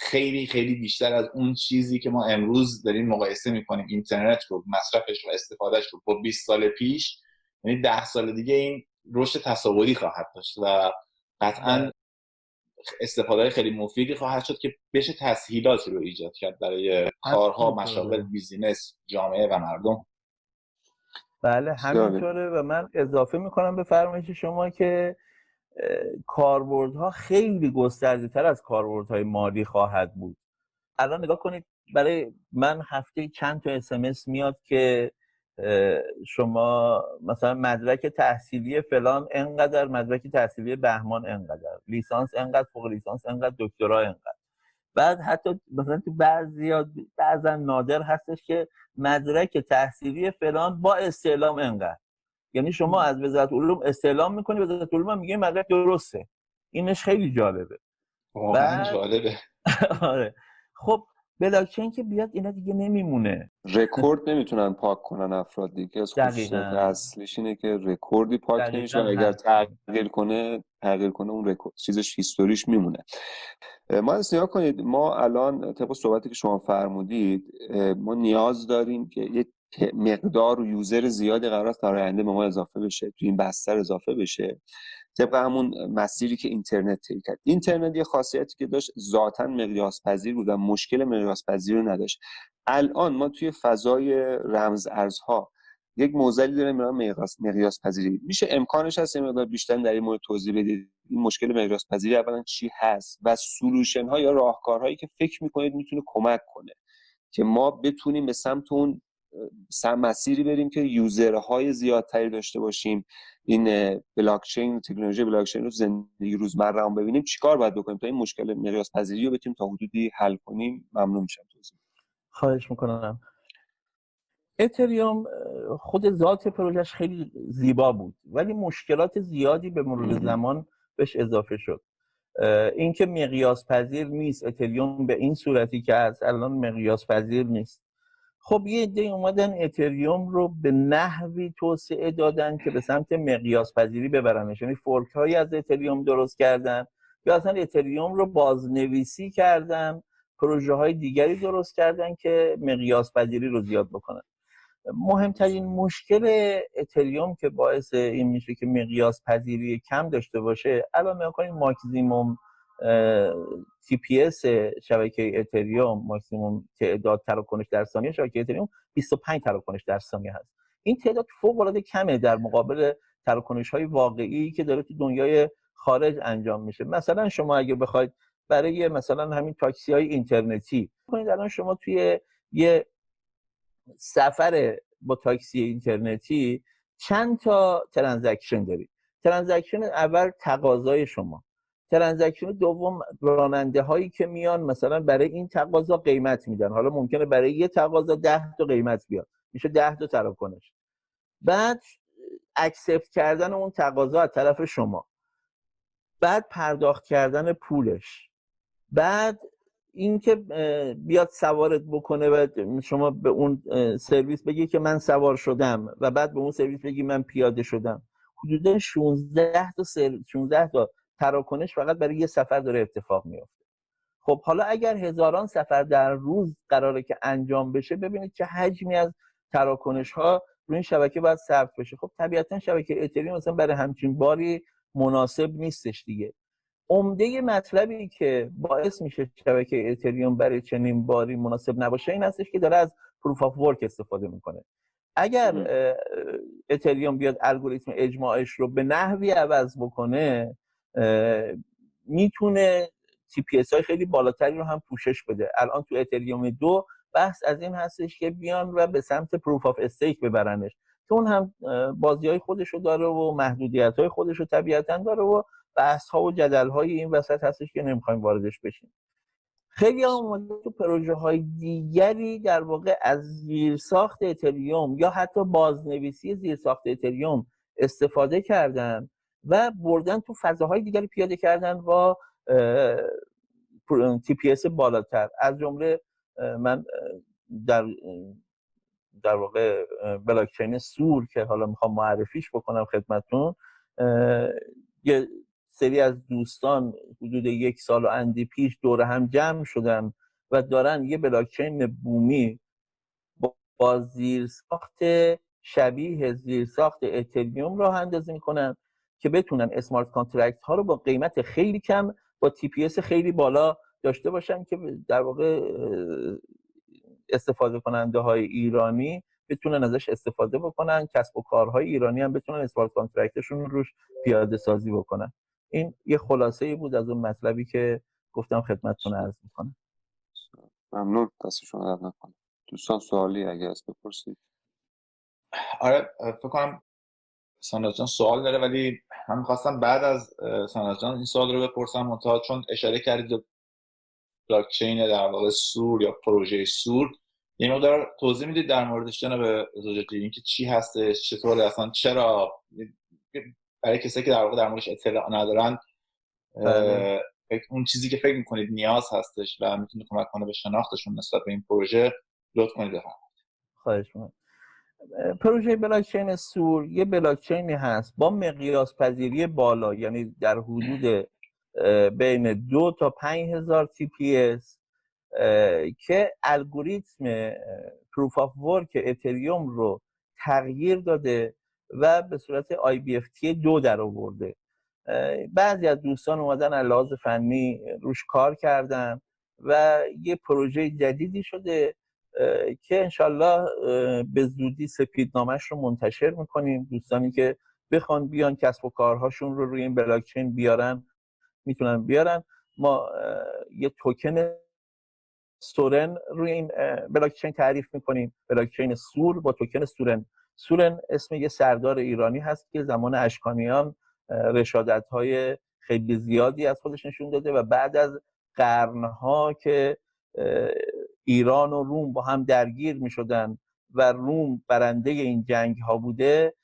خیلی خیلی بیشتر از اون چیزی که ما امروز داریم مقایسه می‌کنیم. اینترنت رو مصرفش و استفادهش رو. با 20 سال پیش یعنی ده سال دیگه این رشد تصاوری خواهد داشت و قطعا استفاده خیلی مفیدی خواهد شد که بشه تسهیلاتی رو ایجاد کرد برای کارها مشاغل بیزینس جامعه و مردم.
بله همینطوره و من اضافه می‌کنم به فرمایش شما که کاربردها خیلی گسترده تر از کاربردهای مالی خواهد بود. الان نگاه کنید برای من هفته چند تا اسمس میاد که شما مثلا مدرک تحصیلی فلان انقدر مدرک تحصیلی بهمان انقدر لیسانس انقدر فوق لیسانس انقدر دکترا انقدر. بعد حتی مثلا تو بعضی بعضا نادر هستش که مدرک تحصیلی فلان با استعلام انقدر. یعنی شما از وزارت علوم استعلام می‌کنی وزارت علوم میگه مدرک درسته. اینش خیلی جالبه.
واقعا جالبه.
آره. خب بلاکچین که بیاد اینا دیگه نمیمونه.
رکورد نمی‌تونن پاک کنن افراد دیگه. از خصوصیت اصلیش اینه که رکوردی پاک نمیشه اگر تغییر کنه تغییر کنه اون رکورد چیزش history ش میمونه. ما از نگاه کنید ما الان طبق صحبتی که شما فرمودید ما نیاز داریم که یه مقدار و user زیادی قرار در آینده به ما اضافه بشه تو این بستر اضافه بشه. طبق همون مسیری که اینترنت طی کرد. اینترنت یه خاصیتی که داشت ذاتا مقیاس پذیر بود و مشکل مقیاس پذیر رو نداشت. الان ما توی فضای رمز ارزها یک معضلی داریم به مقیاس مقیاس پذیری میشه امکانش هست یه مقدار بیشتر در این مورد توضیح بدید. این مشکل مقیاس پذیری اولا چی هست و solution ها یا راهکارهایی که فکر می‌کنید می‌تونه کمک کنه که ما بتونیم به سمت اون مسیری بریم که یوزرهای زیادتری داشته باشیم. این بلاکچین تکنولوژی بلاکچین رو زندگی روزمره هم ببینیم. چیکار باید بکنیم تا این مشکل مقیاس پذیری رو بتونیم تا حدودی حل کنیم؟ ممنون میشم توضیح.
خواهش می‌کنم. اتریوم خود ذات پروژش خیلی زیبا بود ولی مشکلات زیادی به مرور زمان بهش اضافه شد. اینکه مقیاس پذیر نیست. اتریوم به این صورتی که از الان مقیاس پذیر نیست. خب یه عده اومدن اتریوم رو به نحوی توسعه دادن که به سمت مقیاس پذیری ببرنش. یعنی fork هایی از اتریوم درست کردن یا اصلا اتریوم رو بازنویسی کردن پروژه های دیگری درست کردن که مقیاس پذیری رو زیاد بکنن. مهمترین مشکل اتریوم که باعث این میشه که مقیاس پذیری کم داشته باشه الان نگاه کنید ماکسیموم TPS شبکه اتریوم ماکسیموم تعداد تراکنش در ثانیه شبکه اتریوم 25 تراکنش در ثانیه هست. این تعداد فوق العاده کمه در مقابل تراکنش های واقعی که داره تو دنیای خارج انجام میشه. مثلا شما اگه بخواید برای مثلا همین تاکسی های اینترنتی کنید الان شما توی یه سفر با تاکسی اینترنتی چند تا transaction دارید. transaction اول تقاضای شما. transaction دوم راننده هایی که میان مثلا برای این تقاضا قیمت میدن. حالا ممکنه برای یه تقاضا ده تا قیمت بیاد. میشه ده تا تراکنش. بعد accept کردن اون تقاضا از طرف شما. بعد پرداخت کردن پولش. بعد اینکه بیاد سوارت بکنه و شما به اون سرویس بگی که من سوار شدم و بعد به اون سرویس بگی من پیاده شدم. حدود 16 تا 16 تا تراکنش فقط برای یه سفر داره اتفاق میفته خب حالا اگر هزاران سفر در روز قراره که انجام بشه ببینید که حجمی از تراکنش ها روی این شبکه باید صرف بشه. خب طبیعتا شبکه اتریوم مثلا برای همچین باری مناسب نیستش دیگه. عمده مطلبی که باعث میشه شبکه اتریوم برای چنین باری مناسب نباشه این هستش که داره از proof of work استفاده می‌کنه. اگر اتریوم بیاد الگوریتم اجماعش رو به نحوی عوض بکنه می‌تونه TPS های خیلی بالاتری رو هم پوشش بده. الان تو اتریوم دو بحث از این هستش که بیان و به سمت proof of stake ببرنش. که هم بازی های خودش رو داره و محدودیت های خودش رو طبیعتا داره و بحث ها و جدل های این وسط هستش که نمی‌خوایم واردش بشیم. خیلی اومده تو پروژه های دیگری در واقع از زیرساخت اتریوم یا حتی بازنویسی زیرساخت اتریوم استفاده کردن. و بردن تو فضاهای دیگری پیاده کردن با تی پی اس بالاتر. از جمله من در در واقع بلاکچین سور که حالا می‌خوام معرفیش بکنم خدمتون یه سری از دوستان حدود یک سال و اندی پیش دور هم جمع شدن و دارن یه بلاکچین بومی با زیرساخت شبیه زیرساخت اتریوم راه اندازی می‌کنن. که بتونن smart contract ها رو با قیمت خیلی کم با TPS خیلی بالا داشته باشن که در واقع استفاده کننده های ایرانی بتونن ازش استفاده بکنن. کسب و کارهای ایرانی هم بتونن اسمارت کانترکتشون روش پیاده سازی بکنن. این یه خلاصه ای بود از اون مطلبی که گفتم خدمتتون عرض می‌کنم.
ممنون. دستشون درد نکنه. دوستان سوالی اگه از بپرسید.
آره فکر کنم ساناز جان سوال داره ولی من می‌خواستم بعد از ساناز جان این سوال رو بپرسم منتها چون اشاره کردید بلاکچین در واقع سور یا پروژه سور یه مقدار توضیح می‌دید در موردش جناب زوجتی اینکه چی هستش چطور اصلا چرا؟ برای کسی که در واقع در موردش اطلاع ندارن بله. اون چیزی که فکر می‌کنید نیاز هستش و می‌تونه کمک کنه به شناختشون نسبت به این پروژه لطف کنید بفرمایید.
خواهش می‌کنم. پروژه بلاکچین سور یه بلاکچینی هست با مقیاس پذیری بالا یعنی در حدود بین دو تا پنج هزار TPS که الگوریتم proof of work اتریوم رو تغییر داده و به صورت آی بی اف تی دو در آورده. بعضی از دوستان اومدن از فنی روش کار کردن و یه پروژه جدیدی شده که انشالله به زودی سپیدنامش رو منتشر می‌کنیم. دوستانی که بخوان بیان کسب و کارهاشون رو روی این بلاکچین بیارن می‌تونن بیارن. ما یه توکن سورن روی این بلاکچین تعریف می‌کنیم. بلاکچین سور با توکن سورن. سورن اسم یه سردار ایرانی هست که زمان اشکانیان رشادت های خیلی زیادی از خودش نشون داده و بعد از قرنها که ایران و روم با هم درگیر می شدن و روم برنده این جنگ ها بوده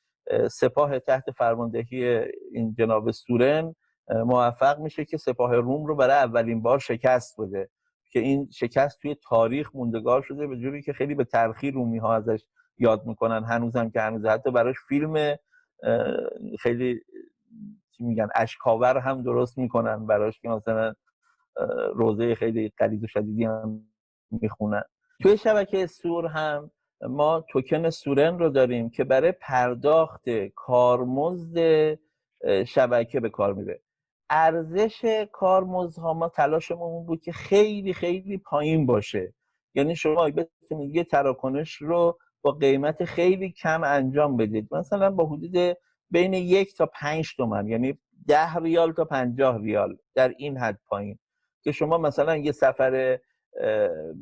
سپاه تحت فرماندهی این جناب سورن موفق میشه که سپاه روم رو برای اولین بار شکست بده. که این شکست توی تاریخ موندگار شده به جوری که خیلی به ترخی رومی ها ازش یاد می‌کنن. هنوزم که هنوز حتی براش فیلم خیلی چی میگن اشکاور هم درست می‌کنن براش که مثلا روزه خیلی قلیز و شدیدی هم می‌خونن. توی شبکه سور هم ما توکن سورن رو داریم که برای پرداخت کارمزد شبکه به کار میره. ارزش کارمزدها ما تلاشمون بود که خیلی خیلی پایین باشه. یعنی شما بتونید یه تراکنش رو با قیمت خیلی کم انجام بدید. مثلا با حدود بین یک تا پنج تومن یعنی ده ریال تا پنجاه ریال در این حد پایین. که شما مثلا یه سفر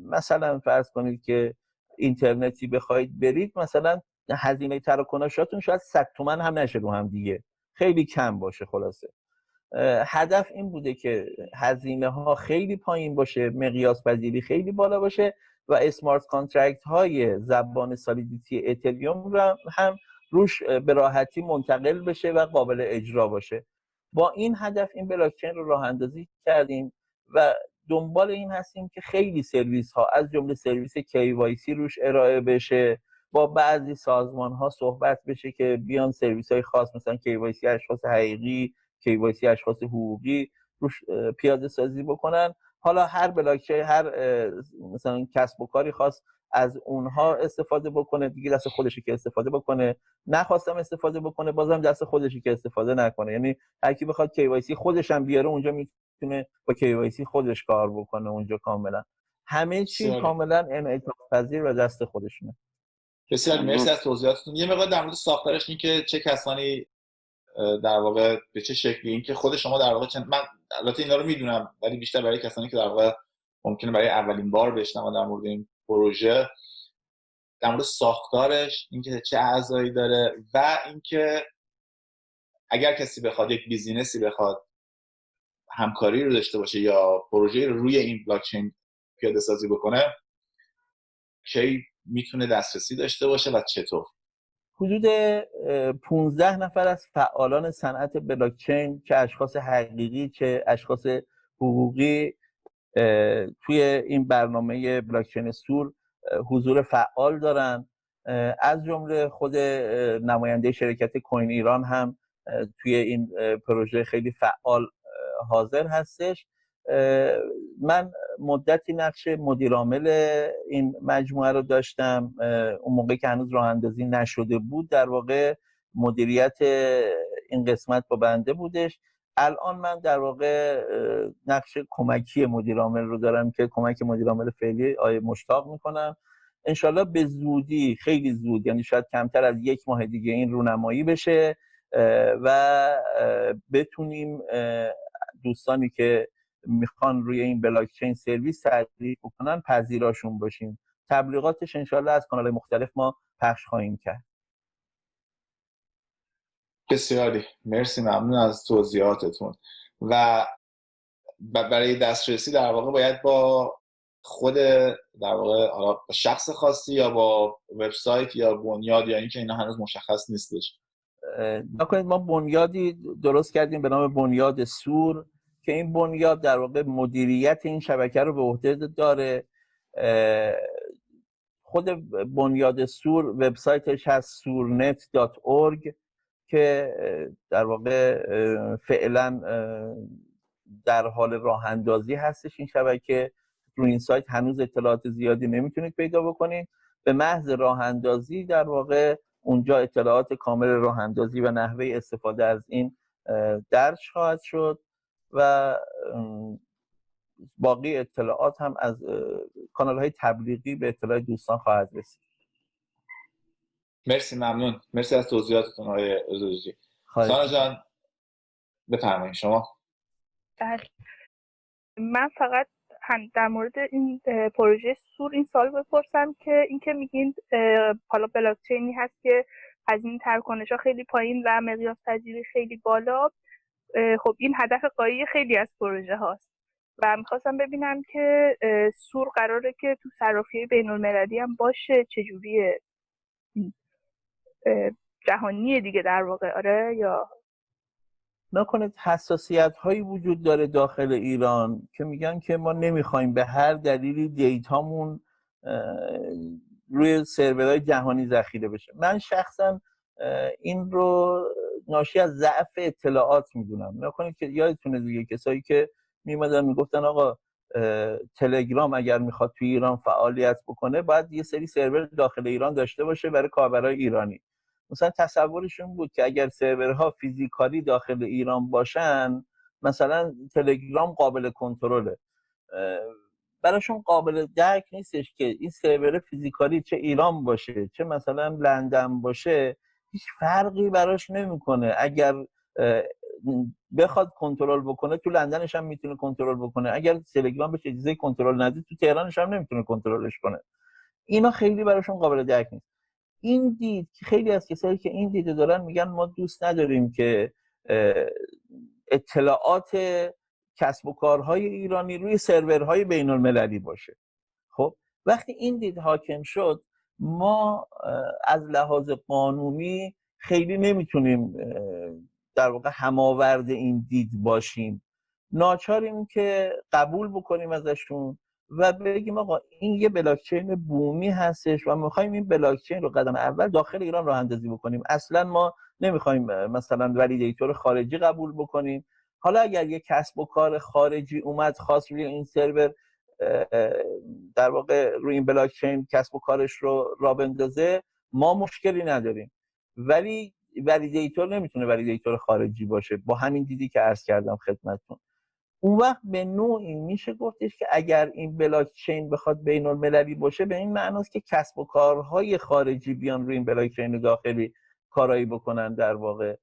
مثلا فرض کنید که اینترنتی بخواید برید مثلا هزینه تراکنشاتون شاید 100 تومن هم نشه رو هم دیگه. خیلی کم باشه خلاصه. هدف این بوده که هزینه ها خیلی پایین باشه مقیاس پذیری خیلی بالا باشه و smart contract های زبان سالیدیتی اتریوم رو هم روش به راحتی منتقل بشه و قابل اجرا باشه. با این هدف این بلاکچین رو راه اندازی کردیم و دنبال این هستیم که خیلی سرویس ها از جمله سرویس KYC روش ارائه بشه با بعضی سازمان ها صحبت بشه که بیان سرویس های خاص مثلا KYC اشخاص حقیقی KYC اشخاص حقوقی روش پیاده سازی بکنن. حالا هر بلاکچین هر مثلا کسب و کاری خاص از اونها استفاده بکنه دیگه دست خودشی که استفاده بکنه. نخواستم استفاده بکنه بازم دست خودشی که استفاده نکنه. یعنی هر کی بخواد KYC خودش هم بیاره اونجا می‌تونه با KYC خودش کار بکنه اونجا کاملا همه چی. کاملا انعطاف پذیر و دست خودشونه
بسیار. مرسی از توضیحاتتون یه مقدار در مورد ساختارش این که چه کسانی در واقع به چه شکلی این که خود شما در واقع چند من البته اینا رو می‌دونم ولی بیشتر برای کسانی که در واقع ممکنه برای اولین بار بشنون در مورد این پروژه در مورد ساختارش اینکه چه اعضایی داره و اینکه اگر کسی بخواد یک بیزینسی بخواد همکاری رو داشته باشه یا پروژه رو روی این بلاکچین پیاده سازی بکنه کی می‌تونه دسترسی داشته باشه و چطور؟
حدود اه، 15 نفر از فعالان صنعت بلاکچین که اشخاص حقیقی چه اشخاص حقوقی توی این برنامه بلاکچین سور اه، حضور فعال دارن. از جمله خود نماینده شرکت کوین ایران هم توی این پروژه خیلی فعال حاضر هستش. من مدتی نقش مدیرعامل این مجموعه رو داشتم. اون موقع که هنوز راه اندازی نشده بود در واقع مدیریت این قسمت با بنده بودش. الان من در واقع نقش کمکی مدیرعامل رو دارم که کمک مدیرعامل فعلی آیه مشتاق می‌کنم. انشالله به زودی خیلی زود یعنی شاید کمتر از یک ماه دیگه این رونمایی بشه. و بتونیم دوستانی که می‌خوان روی این بلاکچین سرویس تعریف بکنن پذیراشون باشیم. تبلیغاتش انشالله از کانال مختلف ما پخش خواهیم کرد.
بسیاری مرسی ممنون از توضیحاتتون. و برای دسترسی در واقع باید با خود در واقع شخص خاصی یا با وبسایت یا بنیاد یا اینکه اینا هنوز مشخص نیستش.
نکنید ما بنیادی درست کردیم به نام بنیاد سور که این بنیاد در واقع مدیریت این شبکه رو به عهده داره. خود بنیاد سور وبسایتش هست سورنت.org که در واقع فعلا در حال راه اندازی هستش این شبکه. رو این سایت هنوز اطلاعات زیادی نمی‌تونید پیدا بکنید. به محض راه اندازی در واقع اونجا اطلاعات کامل راه اندازی و نحوه استفاده از این درج خواهد شد و باقی اطلاعات هم از کانال های تبلیغی به اطلاع دوستان خواهد رسید
مرسی ممنون مرسی از توضیحاتتون آقای
خواهش
سانا. جان بفرمایید شما
بله. من فقط هم در مورد این پروژه سور این سال بپرسم که اینکه میگین حالا بلاکچینی هست که از این ترکنش ها خیلی پایین و مقیاس پذیری خیلی بالا خب این هدف قایی خیلی از پروژه هاست. و می‌خواستم ببینم که سور قراره که تو صرافی بین المللی هم باشه چجوریه؟ جهانیه دیگه در واقع آره؟ یا
نکنید حساسیت هایی وجود داره داخل ایران که میگن که ما نمی‌خوایم به هر دلیلی دیتامون روی سرورهای جهانی ذخیره بشه. من شخصا این رو ناشی از ضعف اطلاعات می‌دونم. نکنید که یادتونه دیگه کسایی که میمدن می‌گفتن آقا تلگرام اگر می‌خواد توی ایران فعالیت بکنه باید یه سری سرور داخل ایران داشته باشه برای کاربرای ایرانی. مثلا تصورشون بود که اگر سرورها فیزیکالی داخل ایران باشن مثلا تلگرام قابل کنترله. براشون قابل درک نیستش که این سرور فیزیکالی چه ایران باشه چه مثلا لندن باشه. هیچ فرقی براش نمی‌کنه. اگر بخواد کنترل بکنه تو لندنش هم می‌تونه کنترل بکنه. اگر تلگرام بهش اجازه کنترل نده تو تهرانش هم نمی‌تونه کنترلش کنه. اینا خیلی براشون قابل درک نیست. این دید که خیلی از کسایی که این دیده دارن میگن ما دوست نداریم که اطلاعات کسب و کارهای ایرانی روی سرورهای بین المللی باشه. خب وقتی این دید حاکم شد ما از لحاظ قانونی خیلی نمی‌تونیم در واقع هماورد این دید باشیم. ناچاریم که قبول بکنیم ازشون. و بگیم آقا این یه بلاکچین بومی هستش و می‌خوایم این بلاکچین رو قدم اول داخل ایران راه اندازی بکنیم. اصلا ما نمی‌خوایم مثلا validator خارجی قبول بکنیم. حالا اگر یه کسب و کار خارجی اومد خاص روی این سرور در واقع روی این بلاک چین کسب و کارش رو راه بندازه ما مشکلی نداریم. ولی validator نمی‌تونه validator خارجی باشه. با همین دیدی که عرض کردم خدمتتون. اون وقت به نوعی میشه گفتش که اگر این بلاک چین بخواد بین المللی باشه به این معناست که کسب و کارهای خارجی بیان روی این بلاک چین داخلی کارایی بکنن در واقع.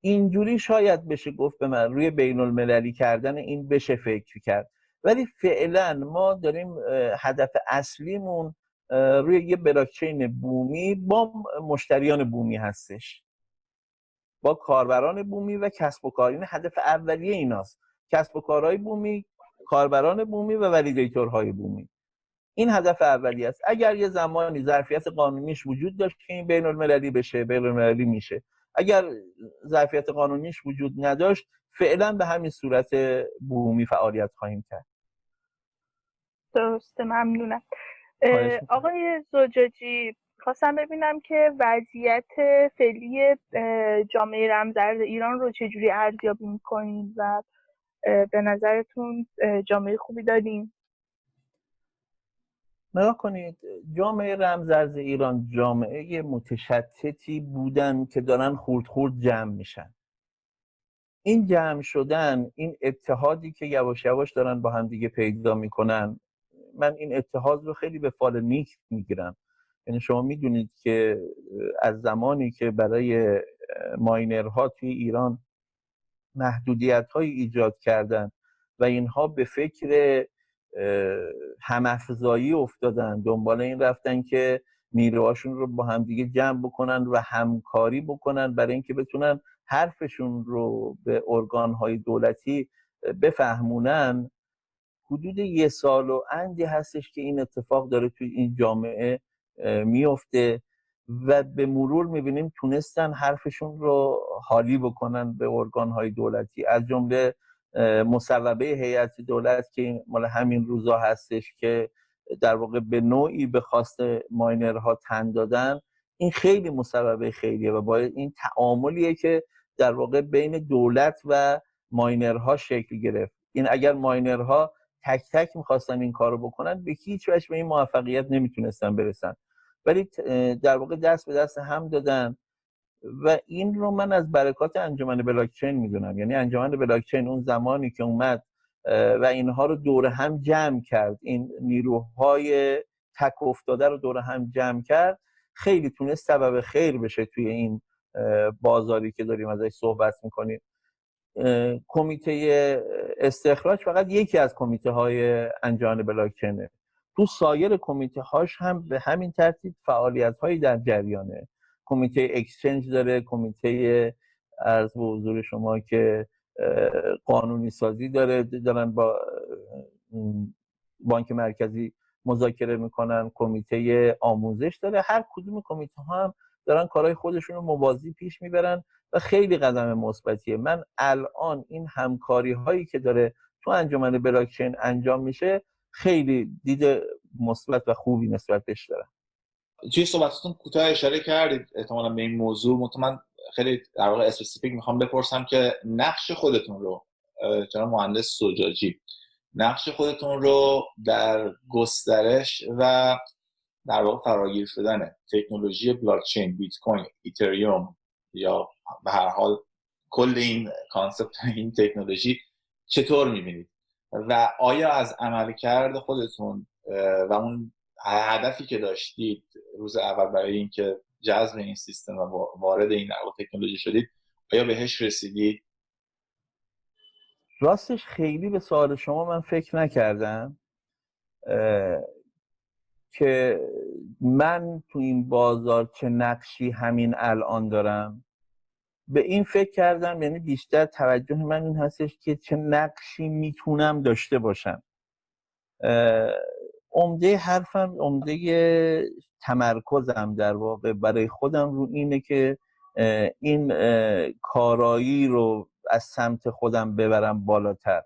اینجوری شاید بشه گفت به من روی بین المللی کردن این بشه فکر کرد. ولی فعلا ما داریم هدف اصلیمون روی یه بلاکچین بومی با مشتریان بومی هستش. با کاربران بومی و کسب و کار. این هدف اولیه ایناست. کسب و کارهای بومی کاربران بومی و ولیدیتورهای بومی. این هدف اولیه است. اگر یه زمانی ظرفیت قانونیش وجود داشت که این بین المللی بشه بین المللی میشه. اگر ظرفیت قانونیش وجود نداشت فعلا به همین صورت بومی فعالیت خواهیم کرد.
درسته ممنونم. آقای زوجاجی خواستم ببینم که وضعیت فعلی جامعه رمزرد ایران رو چجوری ارزیابی می‌کنین و به نظرتون جامعه خوبی داریم؟
نگاه کنید جامعه رمزرز ایران جامعه متشتتی بودن که دارن خورد خورد جمع میشن. این جمع شدن این اتحادی که یواش یواش دارن با هم دیگه پیدا می‌کنن من این اتحاد رو خیلی به فال نیک می‌گیرم. یعنی شما می‌دونید که از زمانی که برای ماینرها توی ایران محدودیت های ایجاد کردن و اینها به فکر همافزایی افتادن. دنبال این رفتن که نیروهاشون رو با همدیگه جمع بکنن و همکاری بکنن برای اینکه بتونن حرفشون رو به ارگانهای دولتی بفهمونن. حدود یه سال و اندی هستش که این اتفاق داره توی این جامعه میفته و به مرور می‌بینیم تونستن حرفشون رو حالی بکنن به ارگانهای دولتی. از جمله مصوبه هیئت دولت که مال همین روزا هستش که در واقع به نوعی به خواست ماینرها تن دادن این خیلی مصوبه خیلیه و باید این تعاملیه که در واقع بین دولت و ماینرها شکل گرفت. این اگر ماینرها تک تک می‌خواستن این کارو بکنن به هیچ وجه به این موفقیت نمی‌تونستن برسن. ولی در واقع دست به دست هم دادن و این رو من از برکات انجمن بلاکچین می‌دونم. یعنی انجمن بلاکچین اون زمانی که اومد و اینها رو دور هم جمع کرد. این نیروهای تک افتاده رو دور هم جمع کرد. خیلی تونست سبب خیر بشه توی این بازاری که داریم ازش صحبت می‌کنیم. کمیته استخراج فقط یکی از کمیته های انجام بلاکچینه. تو سایر کمیته هاش هم به همین ترتیب فعالیت هایی در جریانه. کمیته اکسچنج داره کمیته ارز به حضور شما که قانونی سازی داره دارن با بانک مرکزی مذاکره می‌کنن کمیته آموزش داره. هر کدوم کمیته ها هم دارن کارهای خودشون رو موازی پیش می‌برن و خیلی قدم مثبتیه. من الان این همکاری هایی که داره تو انجمن بلاکچین انجام میشه خیلی دید مثبت و خوبی نسبت بهش دارم.
توی صحبتتون کوتاه اشاره کردید احتمالا به این موضوع. من خیلی در واقع specific می‌خوام بپرسم که نقش خودتون رو جناب مهندس سوجاجی؟ نقش خودتون رو در گسترش و در واقع فراگیر شدن تکنولوژی بلاکچین بیت کوین اتریوم یا به هر حال کل این concept این تکنولوژی چطور می‌بینید؟ و آیا از عملکرد خودتون و اون هدفی که داشتید روز اول برای اینکه جذب این سیستم و وارد این تکنولوژی شدید آیا بهش رسیدید؟
راستش خیلی به سوال شما من فکر نکردم که من تو این بازار چه نقشی همین الان دارم. به این فکر کردم یعنی بیشتر توجه من این هستش که چه نقشی می‌تونم داشته باشم. عمده حرفم عمده تمرکزم در واقع برای خودم رو اینه که این کارایی رو از سمت خودم ببرم بالاتر.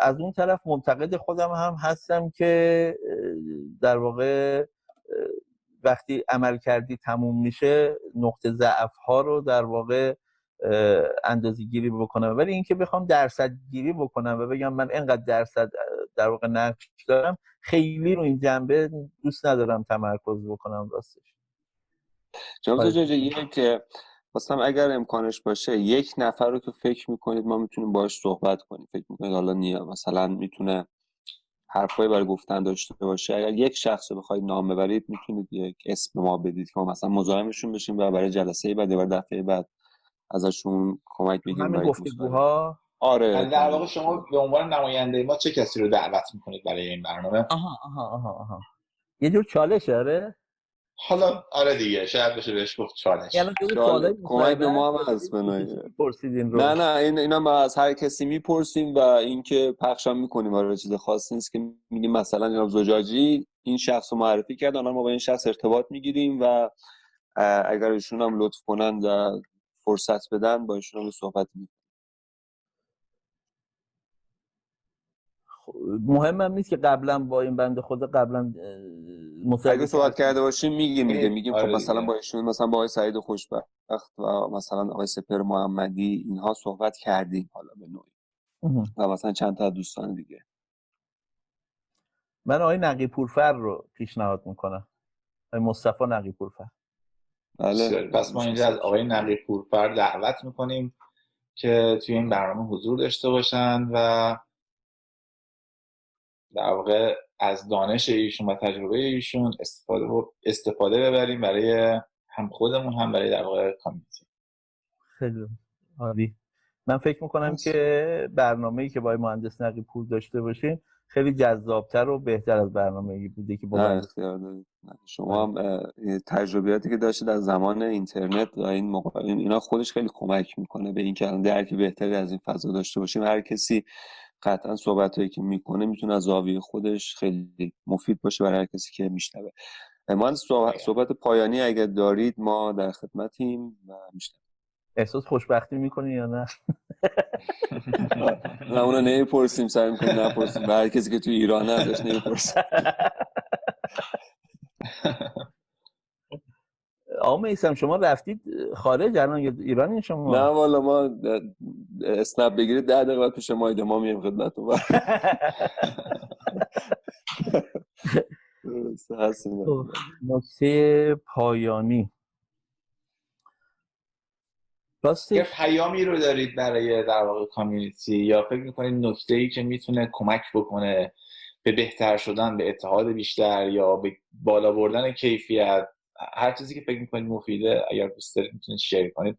از اون طرف منتقد خودم هم هستم که در واقع وقتی عمل کردی تموم میشه نقطه ضعف ها رو در واقع اندازه گیری بکنم. ولی اینکه بخوام درصد گیری بکنم و بگم من اینقدر درصد در واقع نقش دارم خیلی رو این جنبه دوست ندارم تمرکز بکنم راستش.
جناب. زجاجی یک خواستم اگر امکانش باشه یک نفر رو که فکر می‌کنید ما می‌تونیم باش صحبت کنیم. فکر می‌کنید حالا نیا مثلا می‌تونه حرفایی برای گفتن داشته باشه. اگر یک شخص رو بخواید نام ببرید می‌تونید یک اسم ما بدید که ما مثلا مزاحمشون بشیم و برای جلسه بعد برای دفعه بعد ازشون کمک بگیریم
همین
برای
گفتگوها.
آره.
در واقع شما به عنوان نماینده ما چه کسی رو دعوت می‌کنید برای این برنامه؟
آها آها آها آها. یه جور چالش آره.
حالا آره دیگه شاید بشه بهش گفت چالش.
یعنی
کمک به ما هم هست.
پرسیدین رو
نه نه این اینا ما از هر کسی می‌پرسیم و اینکه پخشم می‌کنیم آره چیز خاصی نیست که میگیم مثلا جناب زجاجی این شخص رو معرفی کرد الان ما با این شخص ارتباط می‌گیریم و اگر ایشون هم لطف کنن و فرصت بدن با ایشون هم صحبت می‌کنیم.
خب، مهمم نیست که قبلا با این بنده خدا قبلا
اگه صحبت. کرده باشیم میگیم دیگه
میگیم.
میگیم
آره
خب مثلا
دیگه.
با ایشون مثلا با آقای سعید خوشبخت و مثلا آقای سپر محمدی اینها صحبت کردیم حالا به نوعی. و مثلا چند تا از دوستان دیگه
من آقای نقی پورفر رو پیشنهاد می‌کنم آقای مصطفی نقی پورفر.
بله
پس ما اینجا از آقای نقی پورفر دعوت می‌کنیم که توی این برنامه حضور داشته باشن و در واقع از دانش ایشون و تجربه ایشون استفاده استفاده ببریم برای هم خودمون هم برای در واقع کامیونیتی
خیلی عالی من فکر می‌کنم
بس.
که برنامه‌ای که با مهندس نقی پور داشته باشیم خیلی جذابتر و بهتر از برنامه‌ای بوده که با.
شما هم اه، این تجربیاتی که داشتید از زمان اینترنت و این موقع این- اینا خودش خیلی کمک می‌کنه به این که الان درک بهتری از این فضا داشته باشیم هر کسی قطعا صحبت هایی که می‌کنه می‌تونه از زاویه خودش خیلی مفید باشه برای هر کسی که میشنوه. من صحبت, صحبت پایانی اگر دارید ما در خدمتیم و میشنویم.
احساس خوشبختی می‌کنی یا نه؟
نه اونو نمی‌پرسیم سعی می‌کنیم نپرسیم. به هر کسی که توی ایران ازش نمی‌پرسیم
آقا میسم شما رفتید خارج الان یا ایرانی شما؟
نه والا ما اسنپ بگیرید ده دقیقه بعد پیش ما ایده ما میایم خدمتتون.
خب، نکته پایانی.
یه
راستش
پیامی رو دارید برای در واقع کامیونیتی یا فکر می‌کنید نکته ای که می‌تونه کمک بکنه به بهتر شدن به اتحاد بیشتر یا به بالا بردن کیفیت هر چیزی که فکر می‌کنید مفیده اگر دوست دارید می‌تونید شیر کنید.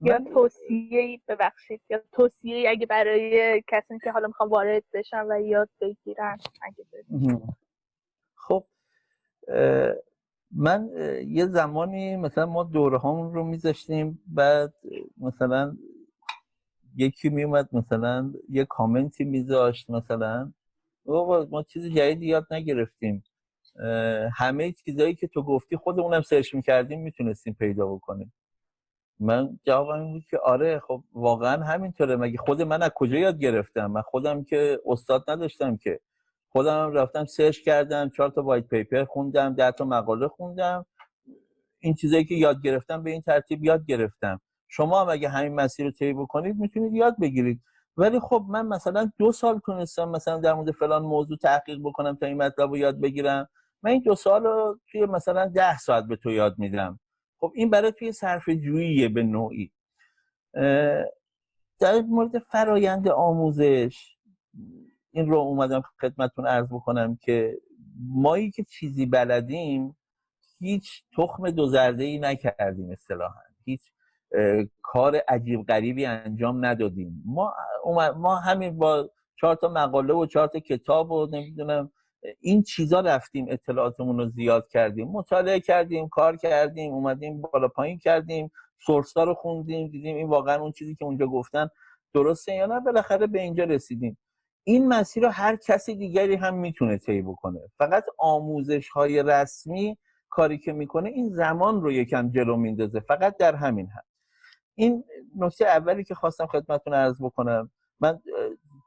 یا توصیه ببخشید یا توصیه اگه برای کسی که حالا می‌خوام وارد بشن و یاد بگیرن اگه.
خب من یه زمانی مثلا ما دوره هامون رو میذاشتیم بعد مثلا یکی میومد مثلا یه commentی میذاشت مثلا ما چیز جدیدی یاد نگرفتیم. همه چیزایی که تو گفتی خودمونم search می‌کردیم می‌تونستیم پیدا بکنیم. من جوابم این بود که آره خب واقعا همینطوره. مگه خود من از کجا یاد گرفتم؟ من خودم که استاد نداشتم که. خودم هم رفتم search کردم چهار تا white paper خوندم ده تا مقاله خوندم. این چیزایی که یاد گرفتم به این ترتیب یاد گرفتم. شما هم اگه همین مسیر رو طی بکنید می‌تونید یاد بگیرید. ولی خب من مثلا دو سال تونستم مثلا در مورد فلان موضوع تحقیق بکنم تا این مطلب رو یاد بگیرم. من این دو سال رو توی مثلا ده ساعت به تو یاد میدم. خب این برای توی صرف جوییه به نوعی. در مورد فرایند آموزش این رو اومدم خدمتتون عرض بکنم که مایی که چیزی بلدیم هیچ تخم دو زرده ای نکردیم اصطلاحا. هیچ کار عجیب غریبی انجام ندادیم. ما ما همین با چهار تا مقاله و چهار تا کتاب و نمی‌دونم این چیزا رفتیم اطلاعاتمون رو زیاد کردیم. مطالعه کردیم کار کردیم اومدیم بالا پایین کردیم سورس ها رو خوندیم دیدیم این واقعا اون چیزی که اونجا گفتن درسته یا نه بالاخره به اینجا رسیدیم. این مسیر رو هر کسی دیگری هم می‌تونه طی بکنه. فقط آموزش های رسمی کاری که می‌کنه این زمان رو یکم جلو میندازه. فقط در همین هم این نکته اولی که خواستم خدمتتون عرض بکنم من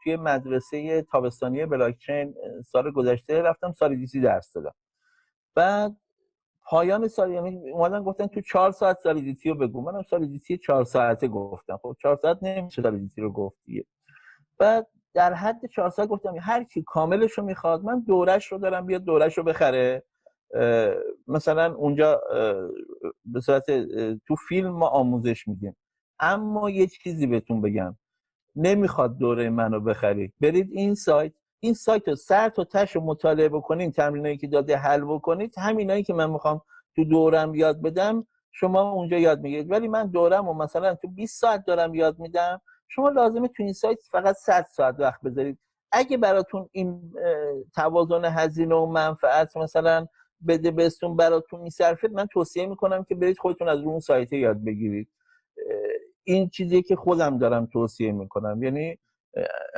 توی مدرسه تابستانی بلاکچین سال گذشته رفتم سالیدیسی درس دادم. بعد پایان سال یعنی اومدن گفتن تو چهار ساعت سالیدیتی رو بگو. منم سالیدیتی چهار ساعته گفتم. خب چهار ساعت نمیشه سالیدیتی رو گفت دیگه. بعد در حد چهار سال گفتم هر کی کاملش رو می‌خواد من دورش رو دارم بیاد دورش رو بخره. مثلا اونجا به صورت تو فیلم ما آموزش میدیم. اما یه چیزی بهتون بگم. نمی‌خواد دوره منو بخرید برید این سایت. این سایت رو سر تا تش رو مطالعه بکنید تمرینایی که داده حل بکنید. همینایی که من می‌خوام تو دورم یاد بدم شما اونجا یاد می‌گیرید. ولی من دورم و مثلا تو 20 ساعت دارم یاد میدم. شما لازمه تو این سایت فقط 100 ساعت وقت بذارید. اگه براتون این توازن هزینه و منفعت مثلا بده بهتون براتون میصرفه من توصیه می‌کنم که برید خودتون از اون سایت یاد بگیرید. این چیزی که خودم دارم توصیه می‌کنم. یعنی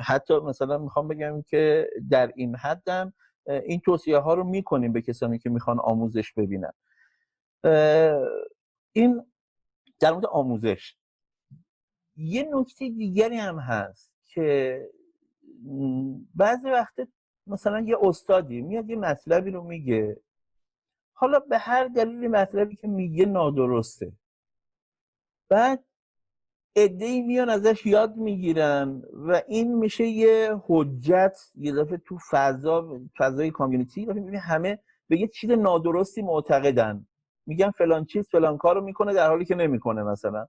حتی مثلا می‌خوام بگم که در این حدم این توصیه ها رو می‌کنیم به کسانی که می‌خوان آموزش ببینن. این در مورد آموزش. یه نکته دیگری هم هست که بعضی وقت مثلا یه استادی میاد یه مطلبی رو میگه. حالا به هر دلیل مطلبی که میگه نادرسته. بعد ای میان ازش یاد می‌گیرن و این میشه یه حجت یه دفعه تو فضا فضای کامیونیتی می‌بینی همه به یه چیز نادرستی معتقدن. میگن فلان چیز فلان کارو می‌کنه در حالی که نمی‌کنه مثلا.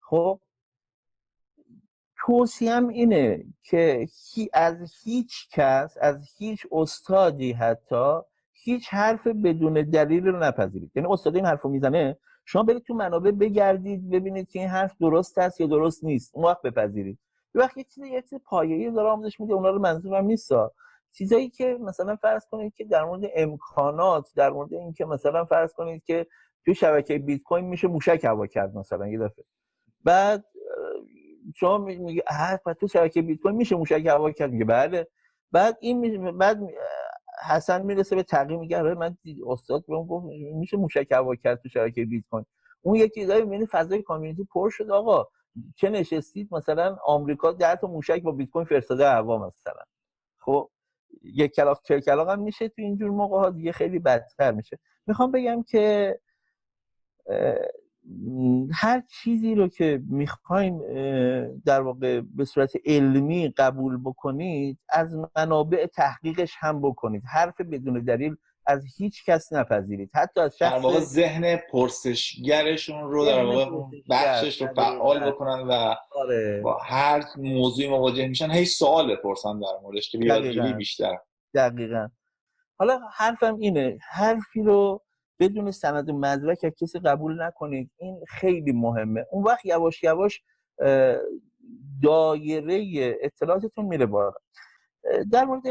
خب؟ توصیم اینه که از هیچ کس از هیچ استادی حتی هیچ حرف بدون دلیل رو نپذیرید. یعنی استاد این حرف می‌زنه شما برید تو منابع بگردید ببینید که این حرف درست است یا درست نیست. اون وقت بپذیرید. یه وقت یه چیز یه چیز پایه‌ای داره آموزش میده اونا رو منظورم نیست چیزایی که مثلا فرض کنید که در مورد امکانات در مورد اینکه مثلا فرض کنید که تو شبکه بیت کوین میشه موشک هوا کرد مثلا یه دفعه. بعد شما میگه تو شبکه بیت کوین میشه موشک هوا کرد؟ میگه بله. بعد این بعد حسن می‌رسه به تقییم میگه آره من استاد بهم گفت میشه موشک هوا کرد تو شبکه بیت کوین. اون یه چیزایی می‌بینی فضای کامیونیتی پر شد آقا. چه نشستید؟ مثلا آمریکا ده تا موشک با بیت کوین فرستاده هوا مثلا. خب یک کلاق چه کلاق هم میشه تو اینجور موقع ها دیگه خیلی بدتر میشه. می‌خوام بگم که هر چیزی رو که می‌خواین در واقع به صورت علمی قبول بکنید از منابع تحقیقش هم بکنید. حرف بدون دلیل از هیچ کس نپذیرید. حتی از
شخص در واقع ذهن پرسشگرشون رو در واقع بخشش رو فعال بکنن و آره. با هر موضوعی مواجه میشن. هی سوال بپرسن در موردش که بیادگیری بیشتر.
دقیقا. حالا حرفم اینه حرفی رو بدون سند مدرک از کسی قبول نکنید. این خیلی مهمه. اون وقت یواش یواش دایره اطلاعاتتون میره بالا. در مورد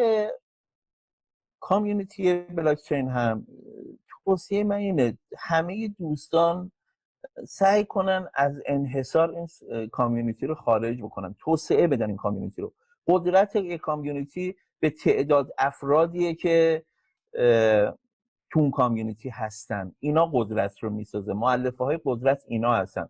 کامیونیتی بلاکچین هم توصیه من اینه همه دوستان سعی کنن از انحصار این کامیونیتی رو خارج بکنن. توسعه بدن این کامیونیتی رو. قدرت یک کامیونیتی به تعداد افرادیه که تو اون کامیونیتی هستن. اینا قدرت رو می‌سازه. معلفه های قدرت اینا هستن.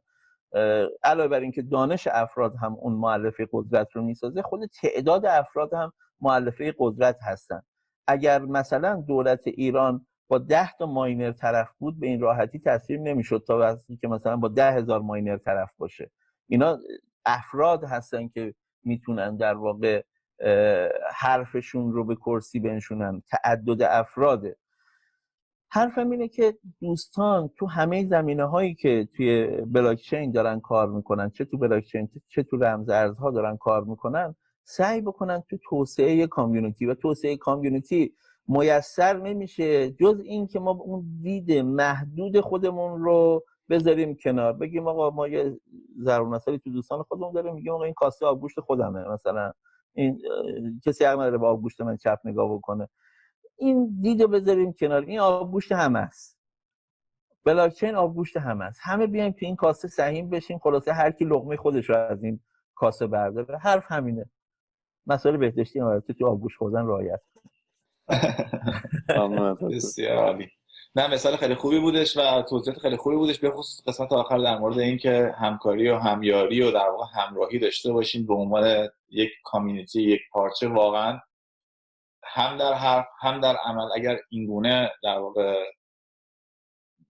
علاوه بر اینکه دانش افراد هم اون معلفه قدرت رو می‌سازه خود تعداد افراد هم معلفه قدرت هستن. اگر مثلا دولت ایران با ده تا ماینر طرف بود به این راحتی تصمیم نمی‌شد تا وقتی که مثلا با ده هزار ماینر طرف باشه. اینا افراد هستن که می‌تونن در واقع حرفشون رو به کرسی بنشونن. تعدد افراده حرفم اینه که دوستان تو همه زمینه هایی که توی بلاکچین دارن کار می‌کنن چه تو بلاکچین چه تو رمز ارزها دارن کار می‌کنن سعی بکنن تو توسعه کامیونیتی و توسعه کامیونیتی میسر نمیشه. جز این که ما اون دید محدود خودمون رو بذاریم کنار. بگیم آقا ما یه ضرور تو دوستان خودمون داریم میگیم آقا این کاسه آبگوشت خودمه. مثلا این کسی حق نداره با آبگوشت من چپ نگاه بکنه. این دیدو بذاریم کنار. این آبگوشت همه است. بلاکچین آبگوشت همه است. همه بیایم تو این کاسه سهیم بشیم. خلاصه هر کی لقمه خودش رو از این کاسه برداره. حرف همینه. مسائل بهداشتی هم تو آبگوشت خوردن رعایت.
بسیار عالی. نه مثال خیلی خوبی بودش و توضیحات خیلی خوبی بودش. به خصوص قسمت آخر در مورد اینکه همکاری و همیاری و در واقع همراهی داشته باشین به عنوان یک کامیونیتی یک پارچه. واقعا هم در حرف هم در عمل. اگر اینگونه در واقع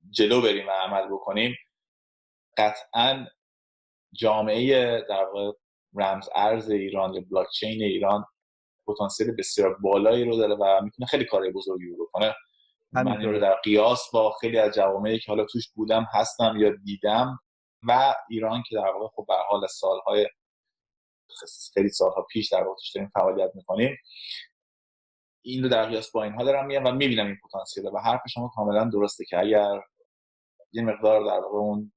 جلو بریم و عمل بکنیم قطعا جامعه در واقع رمز ارز ایران یا بلاک چین ایران پتانسیل بسیار بالایی رو داره و می‌تونه خیلی کار بزرگی رو بکنه. من این رو در قیاس با خیلی از جوامعی که حالا توش بودم هستم یا دیدم و ایران که در واقع خب به حال سالهای خیلی سالها پیش در واقع توش داریم فعالیت می‌کنیم این رو در قیاس با اینها دارم میگم و می‌بینم این پتانسیل و حرف شما کاملا درسته که اگر یه مقدار در واقع اون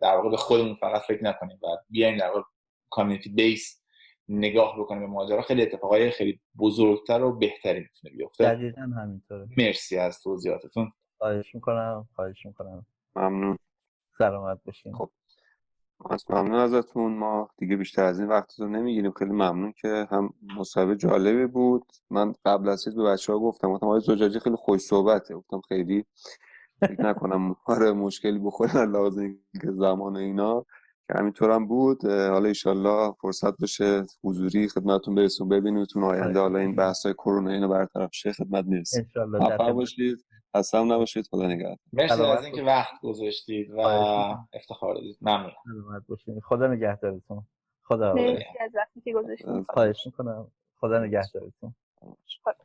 در واقع به خودمون فقط فکر نکنیم و بیایم در واقع کامیونیتی بیس نگاه بکنیم به ماجرا خیلی اتفاقای خیلی بزرگتر و بهتری می‌تونه بیفته.
دقیقا همینطوره.
مرسی از توضیحاتتون.
خواهش می‌کنم خواهش می‌کنم.
ممنون.
سلامت باشین.
خب. از ممنون ازتون. ما دیگه بیشتر از این وقتتون نمی‌گیریم. خیلی ممنون که هم مصاحبه جالبی بود. من قبل از چیز به بچه ها گفتم گفتم آقای زجاجی خیلی خوش صحبته. گفتم خیلی فکر نکنم آره مشکلی بخوره لحاظ اینکه زمان اینا. که همینطور هم بود حالا ایشالله فرصت بشه حضوری خدمتتون برسون. ببینیمتون آینده حالا این بحث های کرونا اینو برطرف شه. خدمت می‌رسیم باشید. خسته نباشید خدا نگهدار.
مرسی از اینکه وقت گذاشتید و افتخار دادید. ممنون
خدا نگهدارتون. خدا.
مرسی از وقتی که گذاشتید.
خواهش می‌کنم. خدا نگهدارتون.
خدا.